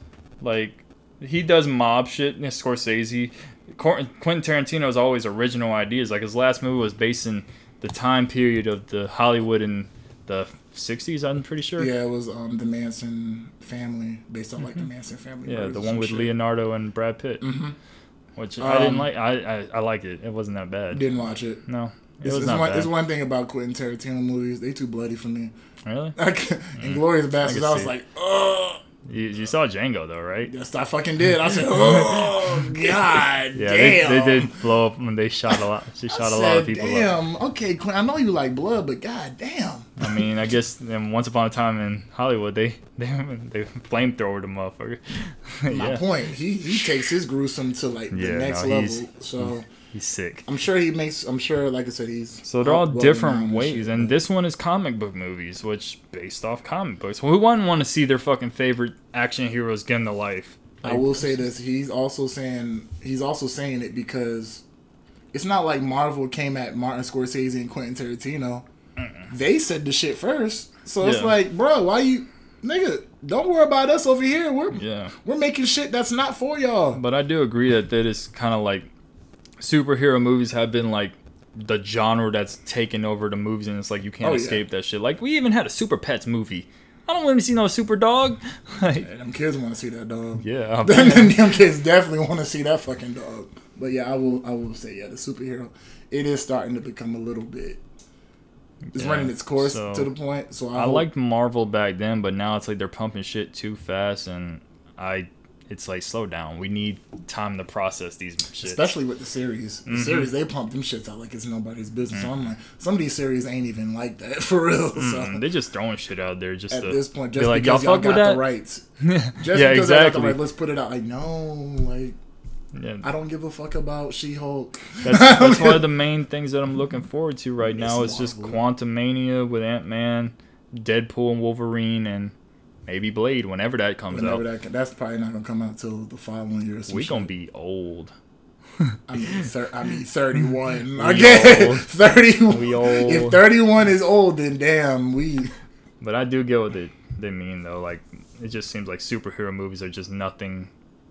Like he does mob shit. and Scorsese, Quentin Quentin Tarantino's always original ideas. Like his last movie was based in the time period of the Hollywood in the '60s. I'm pretty sure. Yeah, it was um the Manson family based on like the Manson family. Mm-hmm. Yeah, the one with shit. Leonardo and Brad Pitt. Which I didn't Um, like. I, I I liked it. It wasn't that bad. Didn't watch it. No, it It's, was it's not one, bad. it's one thing about Quentin Tarantino movies. They too bloody for me. really? Inglourious Basterds, Mm. I I, was see like, oh. You, you saw Django though, right? Yes, I fucking did. I said, (laughs) oh, God Yeah, damn. they, they did blow up when they shot a lot. (laughs) She shot a lot of said, people. up. Damn. Okay, Quinn. I know you like blood, but god damn. I mean, I guess then once upon a time in Hollywood, they they they flamethrower the motherfucker. (laughs) My point. He he takes his gruesome to like the Yeah, next no, level. So he's sick. I'm sure he makes. I'm sure, like I said, he's So they're all well different ways, and this one is comic book movies, which based off comic books. Who wouldn't want to see their fucking favorite action heroes get into life? I will say this. He's also saying he's also saying it because it's not like Marvel came at Martin Scorsese and Quentin Tarantino. They said the shit first. So it's like, bro, why you nigga, don't worry about us over here. We're Yeah. we're making shit that's not for y'all. But I do agree that that is kind of like superhero movies have been like the genre that's taken over the movies, and it's like you can't Oh, yeah. escape that shit. Like we even had a Super Pets movie. I don't want to see no super dog. (laughs) like, And them kids want to see that dog. yeah, (laughs) them, them (laughs) kids definitely want to see that fucking dog. But yeah, I will. I will say, yeah, the superhero, it is starting to become a little bit. It's Yeah, running its course so- to the point. So I, I liked Marvel back then, but now it's like they're pumping shit too fast, and I, it's like slow down. We need time to process these shit. especially with the series. The Mm-hmm. series they pump them shits out like it's nobody's business. So I'm like, some of these series ain't even like that (laughs) for real. So Mm, they just throwing shit out there just at to this point, just like, because y'all y'all, fuck with got that. the rights, (laughs) yeah, just because y'all got the exactly. right, let's put it out. Like no, like Yeah, I don't give a fuck about She Hulk. That's, (laughs) that's one of the main things that I'm looking forward to right now. It's It's just Quantumania with Ant Man, Deadpool and Wolverine, and maybe Blade whenever that comes Whenever out. that, that's probably not gonna come out till the following year. We shit. gonna be old. (laughs) I mean, thir- I mean, thirty-one. (laughs) We Again, old. (laughs) thirty. We old. If thirty-one is old, then damn, we. But I do get what they, they mean though. Like it just seems like superhero movies are just nothing.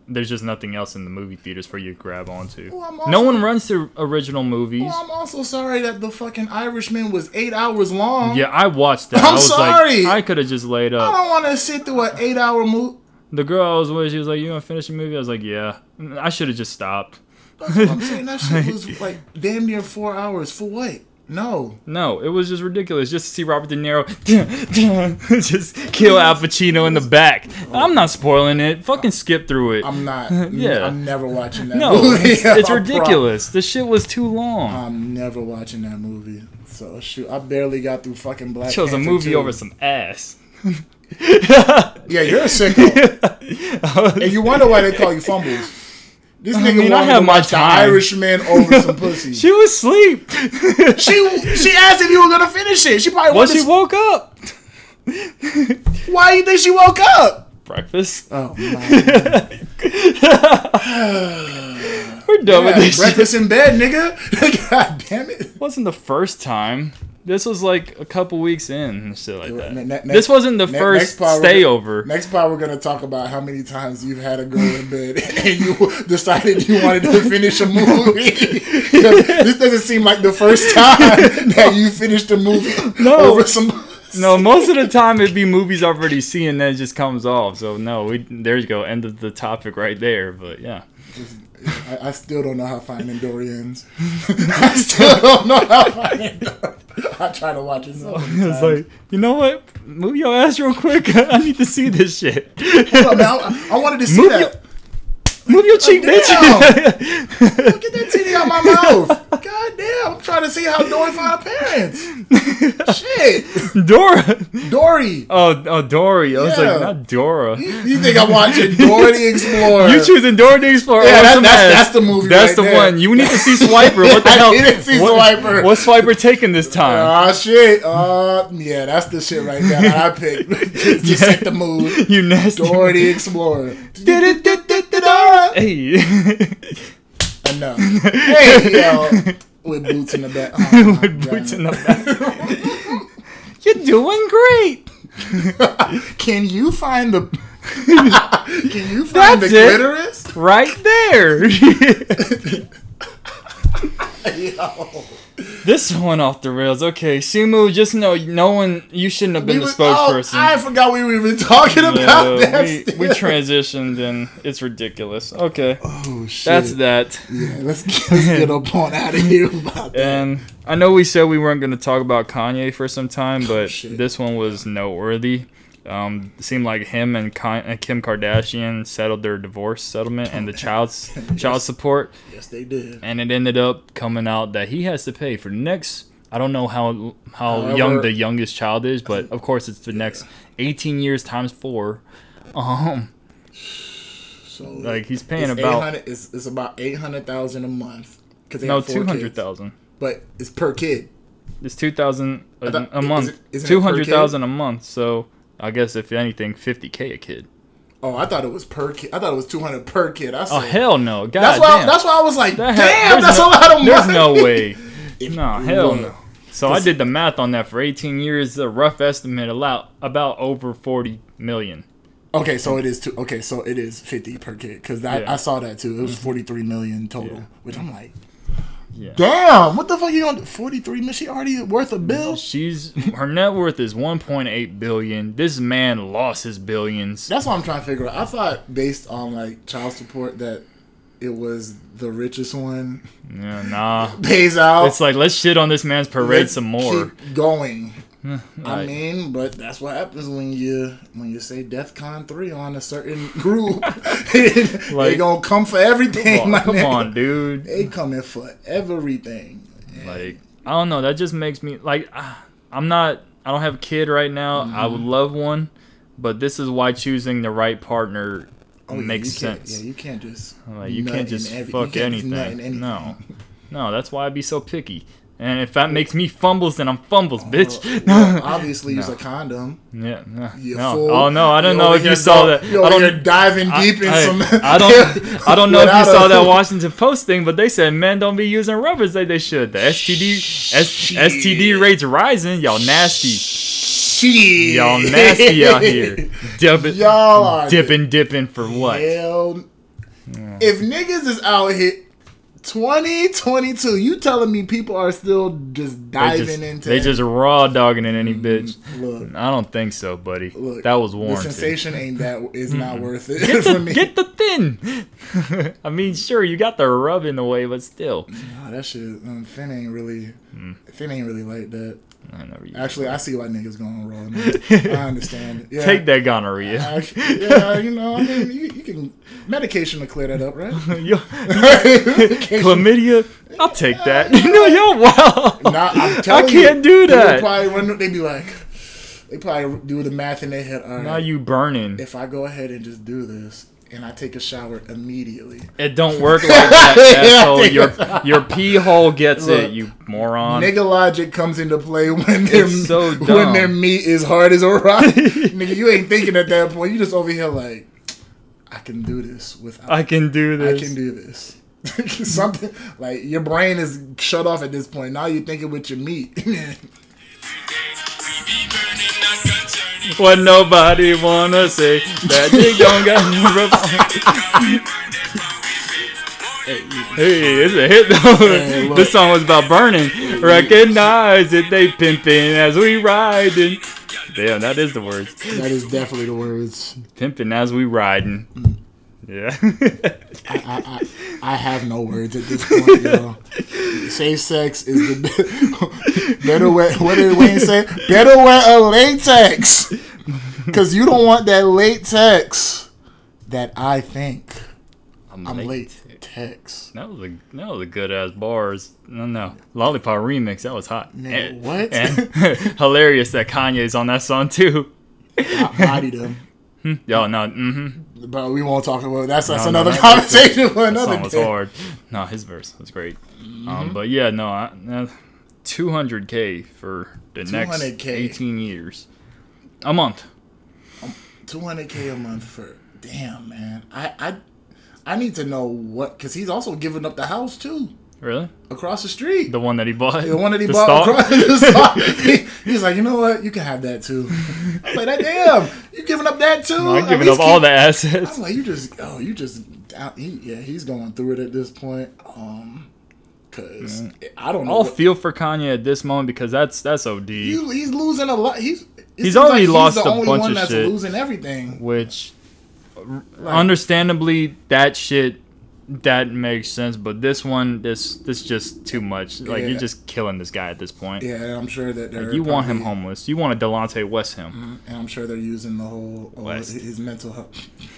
There's just nothing else in the movie theaters for you to grab onto. Well, I'm no one runs to original movies. Well, I'm also sorry that the fucking Irishman was eight hours long. yeah, I watched that. I'm I was sorry. like, I could have just laid up. I don't want to sit through an eight-hour movie. The girl I was with, she was like, "You gonna finish the movie?" I was like, "Yeah." I should have just stopped. That's what I'm saying. That shit (laughs) was like damn near four hours for what? No. No, it was just ridiculous just to see Robert De Niro (laughs) just kill Al Pacino in the back. I'm not spoiling it. Fucking skip through it. I'm not. (laughs) Yeah. I'm never watching that no, movie. it's, it's (laughs) ridiculous. The shit was too long. I'm never watching that movie. So shoot, I barely got through fucking Black Chose a movie 2. over some ass. Yeah, you're a sicko. and you wonder why they call you fumbles. This nigga mean, I have to my time. Irishman over some (laughs) pussy. She was asleep. (laughs) she she asked if you were gonna finish it. She probably Well, she to- woke up. Why do you think she woke up? Breakfast. Oh man. (laughs) We're done with Yeah, this. shit. breakfast in bed, nigga. God damn it. wasn't the first time. This was like a couple weeks in and shit like that. Ne- ne- this wasn't the ne- first part we're stayover. Next part, we're gonna talk about how many times you've had a girl in bed (laughs) and you decided you wanted to finish a movie. (laughs) this doesn't seem like the first time (laughs) that you finished a movie No. over some. No, most of the time it'd be movies I've already seen and then it just comes off. So no, we there you go, end of the topic right there. But yeah. I, I still don't know how Finding Dory ends. (laughs) (laughs) I still don't know how Finding Dory. I try to watch it so It's times. like, you know what? Move your ass real quick. (laughs) I need to see this shit. Hold up, man, I, I wanted to see Move that. your- Move your cheek, bitch. Get that titty out my mouth. God damn, I'm trying to see how Dory found her parents. (laughs) Shit. Dora. Dory. Oh, oh, Dory. I was like, not Dora. You think I'm watching Dora the Explorer? You choosing Dora the Explorer? Yeah, that- that's- that's the movie That's right the there. one. You need to see Swiper. What the I (laughs) hell? didn't see what, Swiper. What's Swiper taking this (laughs) time? Ah shit. Uh, yeah, that's the shit right there I picked. Just to set the mood. you nasty. Dora the Explorer. Hey. Enough. Hey, yo. With boots in the back. (laughs) Oh, With boots God. in the back. (laughs) You're doing great. (laughs) Can you find the? Can you find That's the it. clitoris? Right there. Yo. this one off the rails. Okay, Simu, just know no one. You shouldn't have been We the was- oh, spokesperson. I forgot we were even talking about that. we, we transitioned and it's ridiculous. Okay, oh shit. that's that. Yeah, let's, let's get up on out of here about that. And I know we said we weren't going to talk about Kanye for some time, oh, but shit. this one was noteworthy. Um, seemed like him and uh, Kim Kardashian settled their divorce settlement and the child's (laughs) child support, Yes, they did. and it ended up coming out that he has to pay for the next. I don't know how how However- young the youngest child is, but of course it's the next 18 years times four. Um, So like he's paying it's about 800 it's, it's about eight hundred thousand a month. Cause they no have four two hundred kids. thousand. but it's per kid. It's two thousand a, thought- a month. it- isn't it per Two hundred thousand a month. So I guess if anything, fifty k a kid. Oh, I thought it was per kid. I thought it was two hundred per kid. I oh, said, Oh hell no! God that's why. damn. That's why I was like, That damn, that's no, a lot of money. There's no way. (laughs) no hell no. So I did the math on that for 18 years. A rough estimate about about over 40 million. Okay, so it is two. Okay, so it is fifty per kid because I, Yeah. I saw that too. It was mm-hmm. forty three million total, Yeah. which I'm like, Yeah. damn, what the fuck you on forty three million? She already worth a bill. She's her net worth is 1.8 billion. This man lost his billions. That's what I'm trying to figure out. I thought based on like child support that it was the richest one Yeah, nah. (laughs) pays out. It's like let's shit on this man's parade Let's some more. Keep going. (laughs) I mean, but that's what happens when you when you say DEFCON three on a certain (laughs) group. (laughs) they gonna come for everything, Come on, come nigga. on, dude. They coming for everything. Like I don't know. That just makes me like ah, I'm not. I don't have a kid right now. I Mm-hmm. would love one, but this is why choosing the right partner Oh, makes can't- sense. Yeah, you can't just Like you can't just every- fuck can't just nut in anything. anything. No, no. That's why I'd be so picky. And if that makes me fumbles, then I'm fumbles, bitch. Well, (laughs) obviously, use a condom. yeah, no. You no. fool. Oh no, I don't know if you saw that. I don't. here diving I, deep in I- some. I don't. I don't (laughs) know if you saw that (laughs) Washington Post thing, but they said men don't be using rubbers like they should. The STD S, STD rates rising. Y'all nasty. Shit. Y'all nasty out here. Dipping, Y'all are dipping, dipping for what? Hell, if niggas is out here 2022. You telling me people are still just They diving just, into they just raw dogging in any bitch. Look. I don't think so, buddy. Look, that was warranted. the sensation ain't that is not worth it (laughs) Get (laughs) for the, me. get the thin. (laughs) I mean, sure, you got the rub in the way, but still. Nah, that shit, um, Finn ain't really, Finn ain't really like that. I Actually, I see why niggas going. Man. (laughs) I understand. Yeah. Take that gonorrhea. (laughs) Yeah, you know, I mean, you, you can medication to clear that up, right? (laughs) Yo, chlamydia, I'll take that. no, yo, wow. Nah, I'm I can't you, do they that. Probably when they be like, they probably do the math in their head. All right, Now you burning. if I go ahead and just do this and I take a shower immediately, It don't work like that, (laughs) Yeah, asshole. Your it. your pee hole gets Look, it, you moron. nigga logic comes into play when their so when their meat is hard as a rock. (laughs) nigga, you ain't thinking at that point. You just over here like, I can do this without. I can do this. I can do this. (laughs) Something like your brain is shut off at this point. Now you're thinking with your meat. What nobody wanna say that you don't got no Hey, it's a hit though. Hey, (laughs) this song was about burning. Recognize it, they pimping as we riding. Damn, that is the words. that is definitely the words. Pimping as we riding. Mm. Yeah. I, I, I have no words at this point, (laughs) yo. Safe sex is the (laughs) better wear. What did Wayne say? Better wear a latex, because you don't want that latex. That I think I'm latex. That was a that was a good ass bars. No, no, Lollipop remix. That was hot. Nigga, And- what? and (laughs) hilarious that Kanye's on that song too. I bodied him, Yo, no, mm-hmm. But we won't talk about that's that's No, no, another that- conversation for That another song was hard. No, his verse was great. Mm-hmm. Um, but yeah, no, I, uh, 200k for the next 200K. 18 years, a month. 200k a month for damn man. I I I need to know what because he's also giving up the house too Really? across the street. The one that he bought. The one that he The bought stalk? across the (laughs) stalk. He- he's like, you know what? You can have that too. I'm like, that damn, you giving up that too? I'm giving up all the assets. I'm like, you just, oh, you just, he, yeah, he's going through it at this point. Um, cause I don't know. I'll what- feel for Kanye at this moment because that's that's OD. you, he's losing a lot. He's He's already like lost he's the a only bunch one of that's shit. losing everything. which understandably that shit that makes sense but this one this this just too much like Yeah. you're just killing this guy at this point Yeah, I'm sure that they're you want him homeless you want a delonte west him mm-hmm, And I'm sure they're using the whole oh, West. his mental health.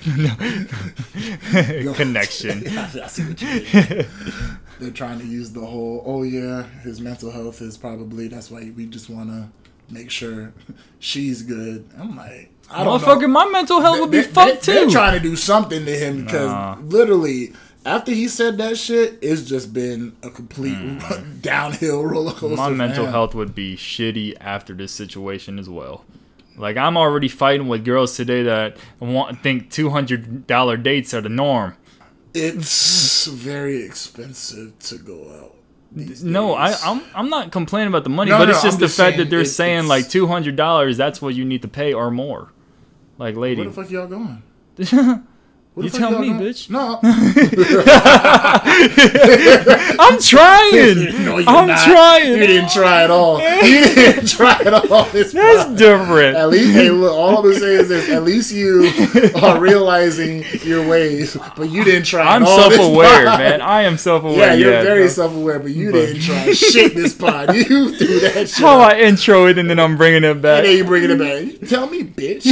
(laughs) connection (laughs) I see what you did. (laughs) They're trying to use the whole, oh yeah, his mental health is probably that's why we just want to make sure she's good. I'm like, I don't motherfucker know. my mental health would be They- fucked they- They're too trying to do something to him because Nah. literally after he said that shit, it's just been a complete hmm. (laughs) downhill roller coaster. My mental health would be shitty after this situation as well like i'm already fighting with girls today that want think $200 dates are the norm It's very expensive to go out. No, I, days. I'm I'm not complaining about the money, No, but no, it's just I'm the just fact that they're it- saying like two hundred dollars. That's what you need to pay or more. Like, lady, Where the fuck y'all going? (laughs) You tell me, bitch. No, (laughs) I'm trying. (laughs) no, you're I'm not. trying. You didn't try at all. (laughs) You didn't try at all. This That's different. At least, hey, look, all I'm gonna say is this: at least you are realizing your ways, but you didn't try. I'm at all self-aware, man. I am self-aware. Yeah, you're very bro. self-aware, but you didn't try shit this pod. You do that shit. How I intro it and then I'm bringing it back. and then you bringing it back. You Tell me, bitch.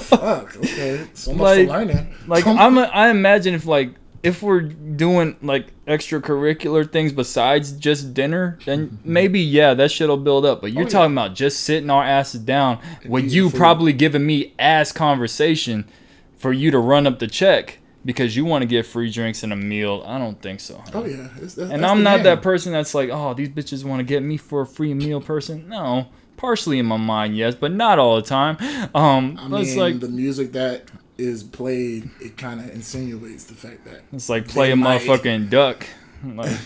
Fuck. Okay. So much Like- for learning. Like I'm, a, I imagine if like if we're doing like extracurricular things besides just dinner, then (laughs) maybe yeah, that shit'll build up. But you're Oh, yeah. talking about just sitting our asses down with you food. probably giving me ass conversation for you to run up the check because you want to get free drinks and a meal. I don't think so. Oh yeah. That's- And I'm not game. that person that's like, oh, these bitches want to get me for a free meal person. No, partially in my mind, yes, but not all the time. Um, I mean, like the music that is played, it kind of insinuates the fact that it's like play a might- motherfucking duck. (laughs) Like,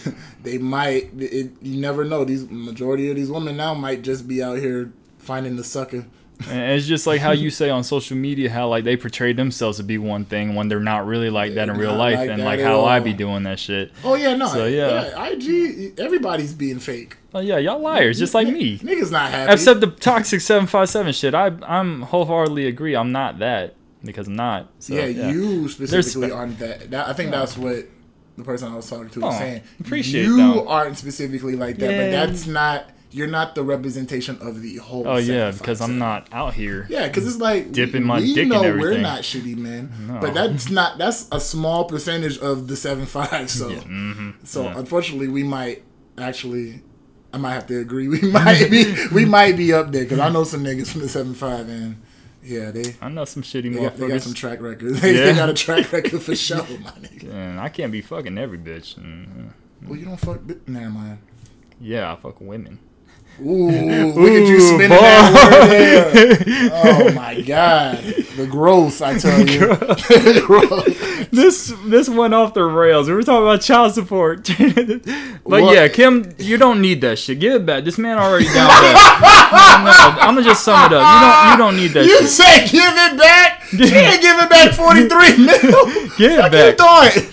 they might. It, you never know. These majority of these women now might just be out here finding the sucker And it's just like how you say on social media how like they portray themselves to be one thing when they're not really like that in real life, like and like how I be doing that shit. Oh yeah, no. So, yeah. IG. Everybody's being fake. Oh yeah, y'all liars, just like me. Niggas not happy. Except the toxic seven five seven shit. I I'm wholeheartedly agree. I'm not that because I'm not. So, yeah, yeah, you specifically spe- aren't that. that. I think that's what the person I was talking to was Oh, saying. appreciate you that. aren't specifically like that, Yeah. but that's not. You're not the representation of the whole. Oh yeah, because I'm not out here. Yeah, because it's like Dipping we, my we dick in know we're not shitty, man. But that's not. That's a small percentage of the seven (laughs) five. So, mm-hmm. so unfortunately, we might actually. I might have to agree. (laughs) We might (laughs) be. we might be up there because I know some niggas from the seven five, and yeah, they. I know some shitty They got, they got some track records. (laughs) They, Yeah. got a track record for sure, (laughs) my nigga. and I can't be fucking every bitch. And, uh, Well, you don't fuck. bi- Never mind. yeah, I fuck women. Ooh, look at you Ooh, spinning boy. that word there. (laughs) Oh my god, the growth! I tell you. (laughs) This this went off the rails. We were talking about child support, (laughs) but What? yeah, Kim, you don't need that shit. Give it back. This man already down bad. no, I'm gonna just sum it up. You don't you don't need that You shit. say give it back? She ain't giving back forty three mil. Give it back. doing?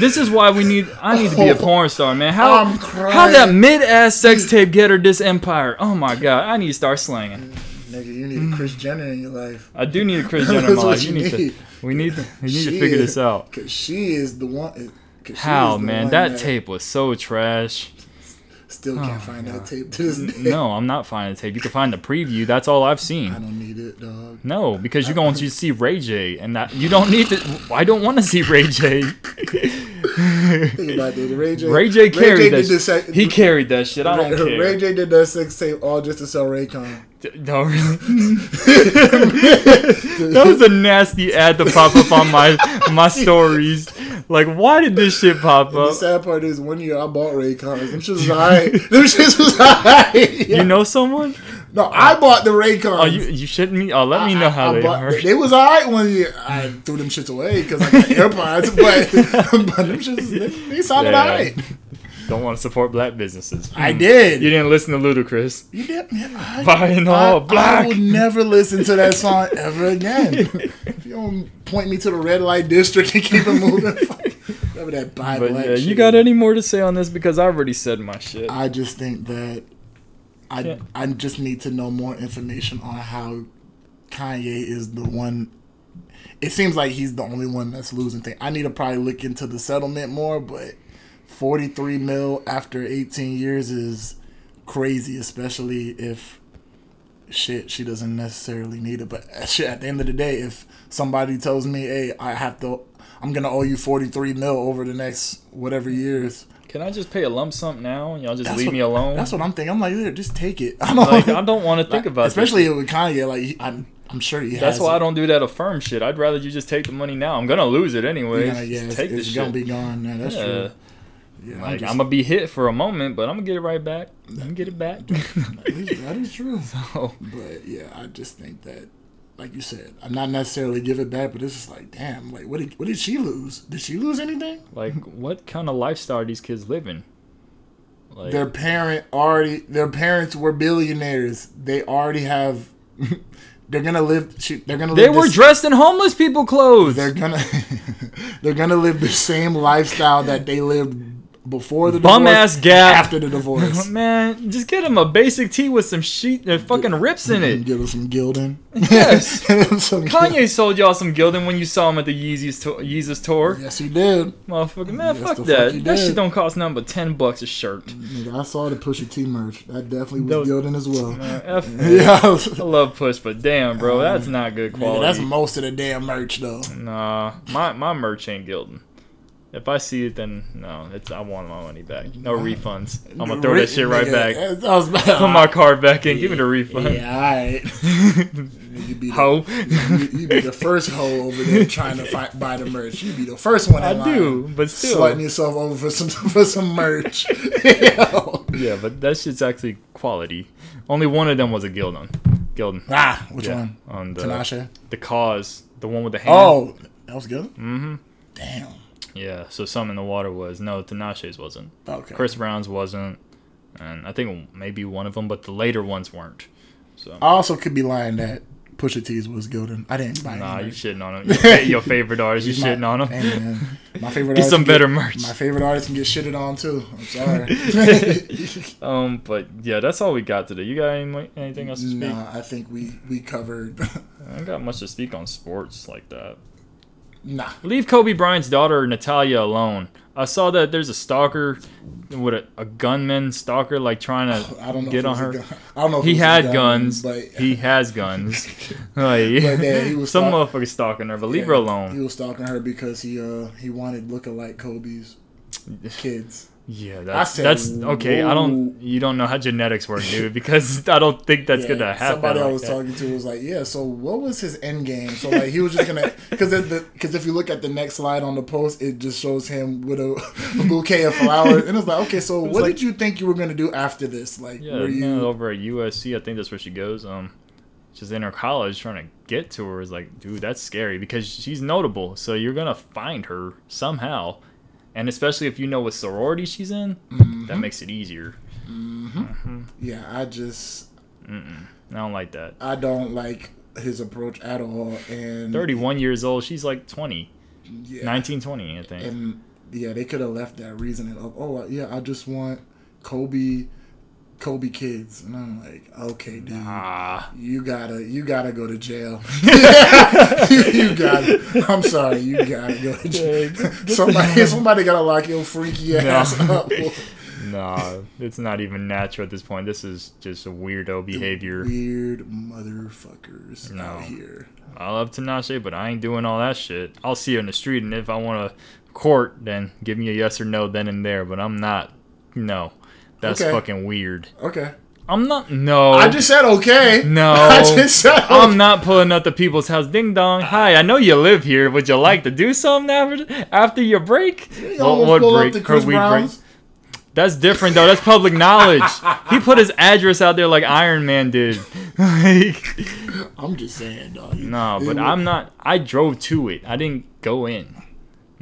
This is why we need. I need to be a oh. porn star, man. How I'm crying. how that mid ass sex tape get her this empire? Oh my god, I need to start slanging. Nigga, you need a Kris Jenner in your life. I do need a Kris (laughs) Jenner in my life. You you need need. to. We need to. We need She to figure is- this out. Cause she is the one. 'cause she How is man? one That tape was so trash. Still can't oh, find that tape to this day. No, I'm not finding the tape. You can find the preview. That's all I've seen. I don't need it, dog. No, because you're going to see Ray J, and that you don't need to. I don't want to see Ray J. Think about this. Ray J. Ray J carried that. He carried that shit. I don't Ray, care. Ray J did that sex tape all just to sell Raycon. No, really. (laughs) that was a nasty ad to pop up on my my stories. Like, why did this shit pop up? The sad part is one year I bought Raycons. Them shits was alright. (laughs) Them shits was alright. You know someone? No, I bought the Raycons. Oh, you you shouldn't me. Oh, let me know how I they bought- are. They was alright one year. I threw them shits away because I got (laughs) AirPods, but, but them shits, they, they sounded Yeah. alright. Don't want to support black businesses. I hmm. did. You didn't listen to Ludacris. You did. Yeah, I, Buying I, all black. I will never listen to that (laughs) song ever again. if you don't point me to the red light district and keep it moving, (laughs) remember that buy But black yeah, you got any more to say on this? Because I already said my shit. I just think that I Yeah. I just need to know more information on how Kanye is the one. It seems like he's the only one that's losing things. I need to probably look into the settlement more, but forty three mil after eighteen years is crazy, especially if shit she doesn't necessarily need it. But (laughs) shit, at the end of the day, if somebody tells me, "Hey, I have to," I'm gonna owe you forty three mil over the next whatever years. Can I just pay a lump sum now and y'all just That's leave what- me alone? That's what I'm thinking. I'm like, yeah, just take it. (laughs) I don't, (laughs) like, I don't want to think about it. especially this. with Kanye. Like, I'm, I'm sure he. That's why it. I don't do that affirm shit. I'd rather you just take the money now. I'm gonna lose it anyway. Gonna- yeah, it's, take it's this gonna be gone. That's yeah. true. Yeah, Like just- I'm gonna be hit for a moment, but I'm gonna get it right back. I'm gonna get it back. that is- that is true. (laughs) oh, But yeah, I just think that, like you said, I'm not necessarily give it back, but it's just like, damn, like what did what did she lose? Did she lose anything? like what kind of lifestyle are these kids living? Like Their parent already, their parents were billionaires. They already have. (laughs) they're gonna live. They're gonna. they were this- dressed in homeless people clothes. They're gonna. (laughs) they're gonna live the same lifestyle that they lived before the Bum divorce, ass gap. after the divorce. (laughs) Man, just get him a basic tee with some sheet and fucking rips in it. Give him some Gildan. Yes. (laughs) Some Kanye sold y'all some Gildan when you saw him at the Yeezus, to- Yeezus tour. Yes, he did. Motherfucker, man, Yes, fuck the fuck that. that shit don't cost nothing but 10 bucks a shirt. Nigga, I saw the Pusha T merch. That definitely was Those- Gildan as well. Man, (laughs) F yeah, I love Push, but damn, bro, that's um, not good nigga, quality. that's most of the damn merch though. Nah, my my merch ain't Gildan. If I see it, then no, it's I want my money back. No refunds. I'm gonna throw that shit right Nigga, back. I was about Put my card back in. Give me the refund. Yeah, alright. (laughs) you be the, Ho. you, you be the first hoe over there trying to buy the merch. You be the first one. In I line, do, but still. slutting yourself over for some (laughs) for some merch. (laughs) Yeah, but that shit's actually quality. Only one of them was a Gildan. Gildan. ah, which Yeah, one? On the Tinashe. the cause, the one with the hand. Oh, that was good. Mm-hmm. Damn. Yeah, so some in the water was no, Tinashe's wasn't. Okay. Chris Brown's wasn't, and I think maybe one of them, but the later ones weren't. So I also could be lying that Pusha T's was Gildan. I didn't buy nah, any you shitting on him. Your, your (laughs) favorite artist, you shitting on him. Hey, man, my (laughs) favorite. Get some better get- merch. My favorite artist can get shitted on too. I'm sorry. (laughs) Um, but yeah, that's all we got today. You got any, anything else to speak? nah, I think we we covered. I don't got much to speak on sports like that. Nah. Leave Kobe Bryant's daughter Natalia alone. I saw that there's a stalker with a, a gunman stalker like trying to (sighs) I don't know. get on her. I don't know. If He had gun, guns. but He has guns. (laughs) like, yeah, he was (laughs) some stalk- motherfucker stalking her, but leave yeah, her He was stalking her because he uh he wanted lookalike Kobe's kids. Yeah, that's said, that's okay. I don't. You don't know how genetics work, dude. Because (laughs) I don't think that's Yeah, gonna happen. Somebody I was that. talking to was like, "Yeah, so what was his end game?" So like he was just gonna (laughs) because because if you look at the next slide on the post, it just shows him with a, (laughs) a bouquet of flowers, and it's like, okay, so what like- did you think you were gonna do after this? Like, Yeah, were you? over at USC, I think that's where she goes. Um, she's in her college trying to get to her. Is like, dude, that's scary because she's notable. So you're gonna find her somehow, and especially if you know what sorority she's in, Mm-hmm. that makes it easier. Yeah, I just I don't like that. I don't like his approach at all, and 31 years old. She's like 20, yeah, 19, 20, I think. and yeah, they could have left that reasoning of, oh yeah, I just want Kobe, Kobe kids, and I'm like, okay, dude. Ah, You gotta, you gotta go to jail. (laughs) you gotta. I'm sorry, you gotta go to jail. somebody, somebody gotta lock your freaky ass up. (laughs) nah, it's not even natural at this point. This is just a weirdo behavior. Weird motherfuckers No. out here. I love Tinashe, but I ain't doing all that shit. I'll see you in the street, and if I want to court, then give me a yes or no then and there. But I'm not. No, that's Okay. fucking weird. Okay. I'm not. No, I just said okay. no. (laughs) I just said okay. I'm not pulling up to people's house. Ding dong. Hi, I know you live here. Would you like to do something after after your break? You almost pull up to Chris Brown's. That's different though. That's public knowledge. he put his address out there like Iron Man did. (laughs) like, I'm just saying, dog. no, but I'm not. I drove to it. I didn't go in.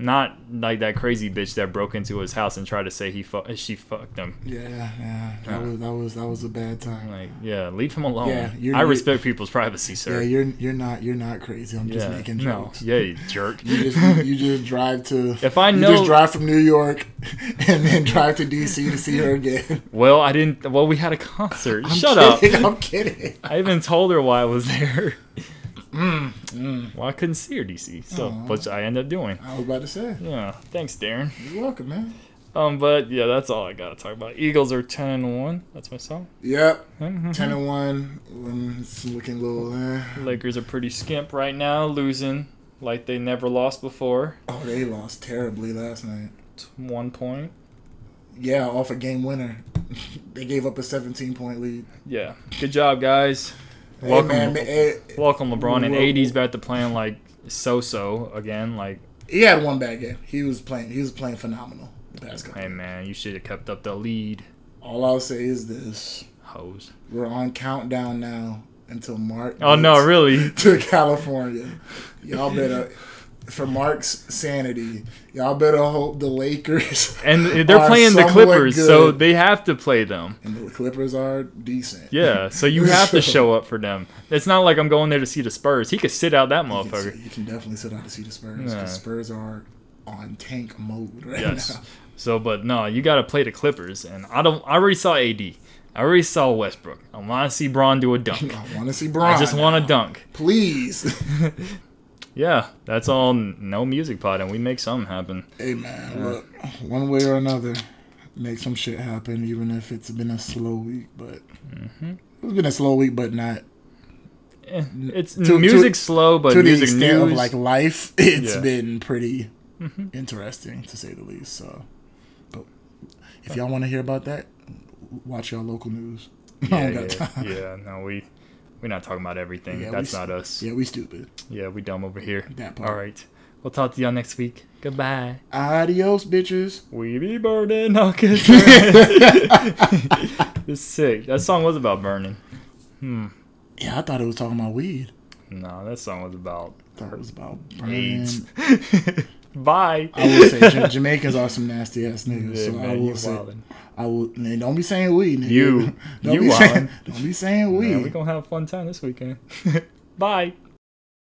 Not like that crazy bitch that broke into his house and tried to say he fu- she fucked him. Yeah, yeah. That was that was that was a bad time. Like, yeah, leave him alone. Yeah, you're- I you're- respect people's privacy, sir. Yeah, you're you're not you're not crazy. I'm just Yeah, making no, jokes. yeah, you jerk. You just you (laughs) just drive to If I you know- just drive from New York (laughs) and then drive to DC to see her again. Well, I didn't. Well, we had a concert. I'm Shut kidding, up. I'm kidding. I even told her why I was there. Mm, Well, I couldn't see her, DC. So, Aw. which I ended up doing. I was about to say. Yeah, thanks, Darren. You're welcome, man. Um, but yeah, that's all I gotta talk about. Eagles are ten and one. That's my song. Yep. Mhm. Ten and one. Um, it's looking a little. Eh. Lakers are pretty skimp right now, losing like they never lost before. Oh, they lost terribly last night. One point. Yeah, off a game winner. (laughs) they gave up a 17 point lead. Yeah, good job, guys. Hey, Welcome, man, man, welcome, LeBron. And Well- AD's back to playing like so-so again. Like, he had one bad game. He was playing. He was playing phenomenal. The hey man, you should have kept up the lead, All I'll say is this: hose. we're on countdown now until Mark. Oh no, really? (laughs) To California, y'all better. For Mark's sanity, y'all better hope the Lakers And they're playing the Clippers, so they have to play them. and the Clippers are decent. Yeah, so you (laughs) have to show up for them. It's not like I'm going there to see the Spurs. He could sit out that You can, motherfucker. you can definitely sit out to see the Spurs. Yeah. Spurs are on tank mode right Yes. now. So, but no, you got to play the Clippers, and I don't. I already saw AD. I already saw Westbrook. I want to see Bron do a dunk. (laughs) I want to see Bron. I just want a dunk. Please. (laughs) Yeah, that's all. No music pod, and we make something happen. hey man, look, one way or another, make some shit happen, even if it's been a slow week. But Mm-hmm. it's been a slow week, but not Eh, It's To- music slow, but to the music extent news. of like life. (laughs) It's Yeah. been pretty Mm-hmm. interesting to say the least. So, but if y'all want to hear about that, watch y'all local news. (laughs) I yeah, yeah, time. yeah, no, we we're not talking about everything. Yeah, that's s- not us. Yeah, we stupid. Yeah, we dumb over here. That part. All right, we'll talk to y'all next week. Goodbye. Adios, bitches. We be burning. Kiss. (laughs) it's sick. That song was about burning. Hmm. Yeah, I thought it was talking about weed. No, that song was about thought it was about burning. AIDS. (laughs) Bye. I will say Ja- Jamaicans are some nasty ass niggas. Yeah, so I man, will say, wildin'. I will. Man, don't be saying we. Nigga. You. (laughs) Don't You be saying, wildin'. (laughs) Don't be saying we. Man, we gonna have a fun time this weekend. (laughs) Bye.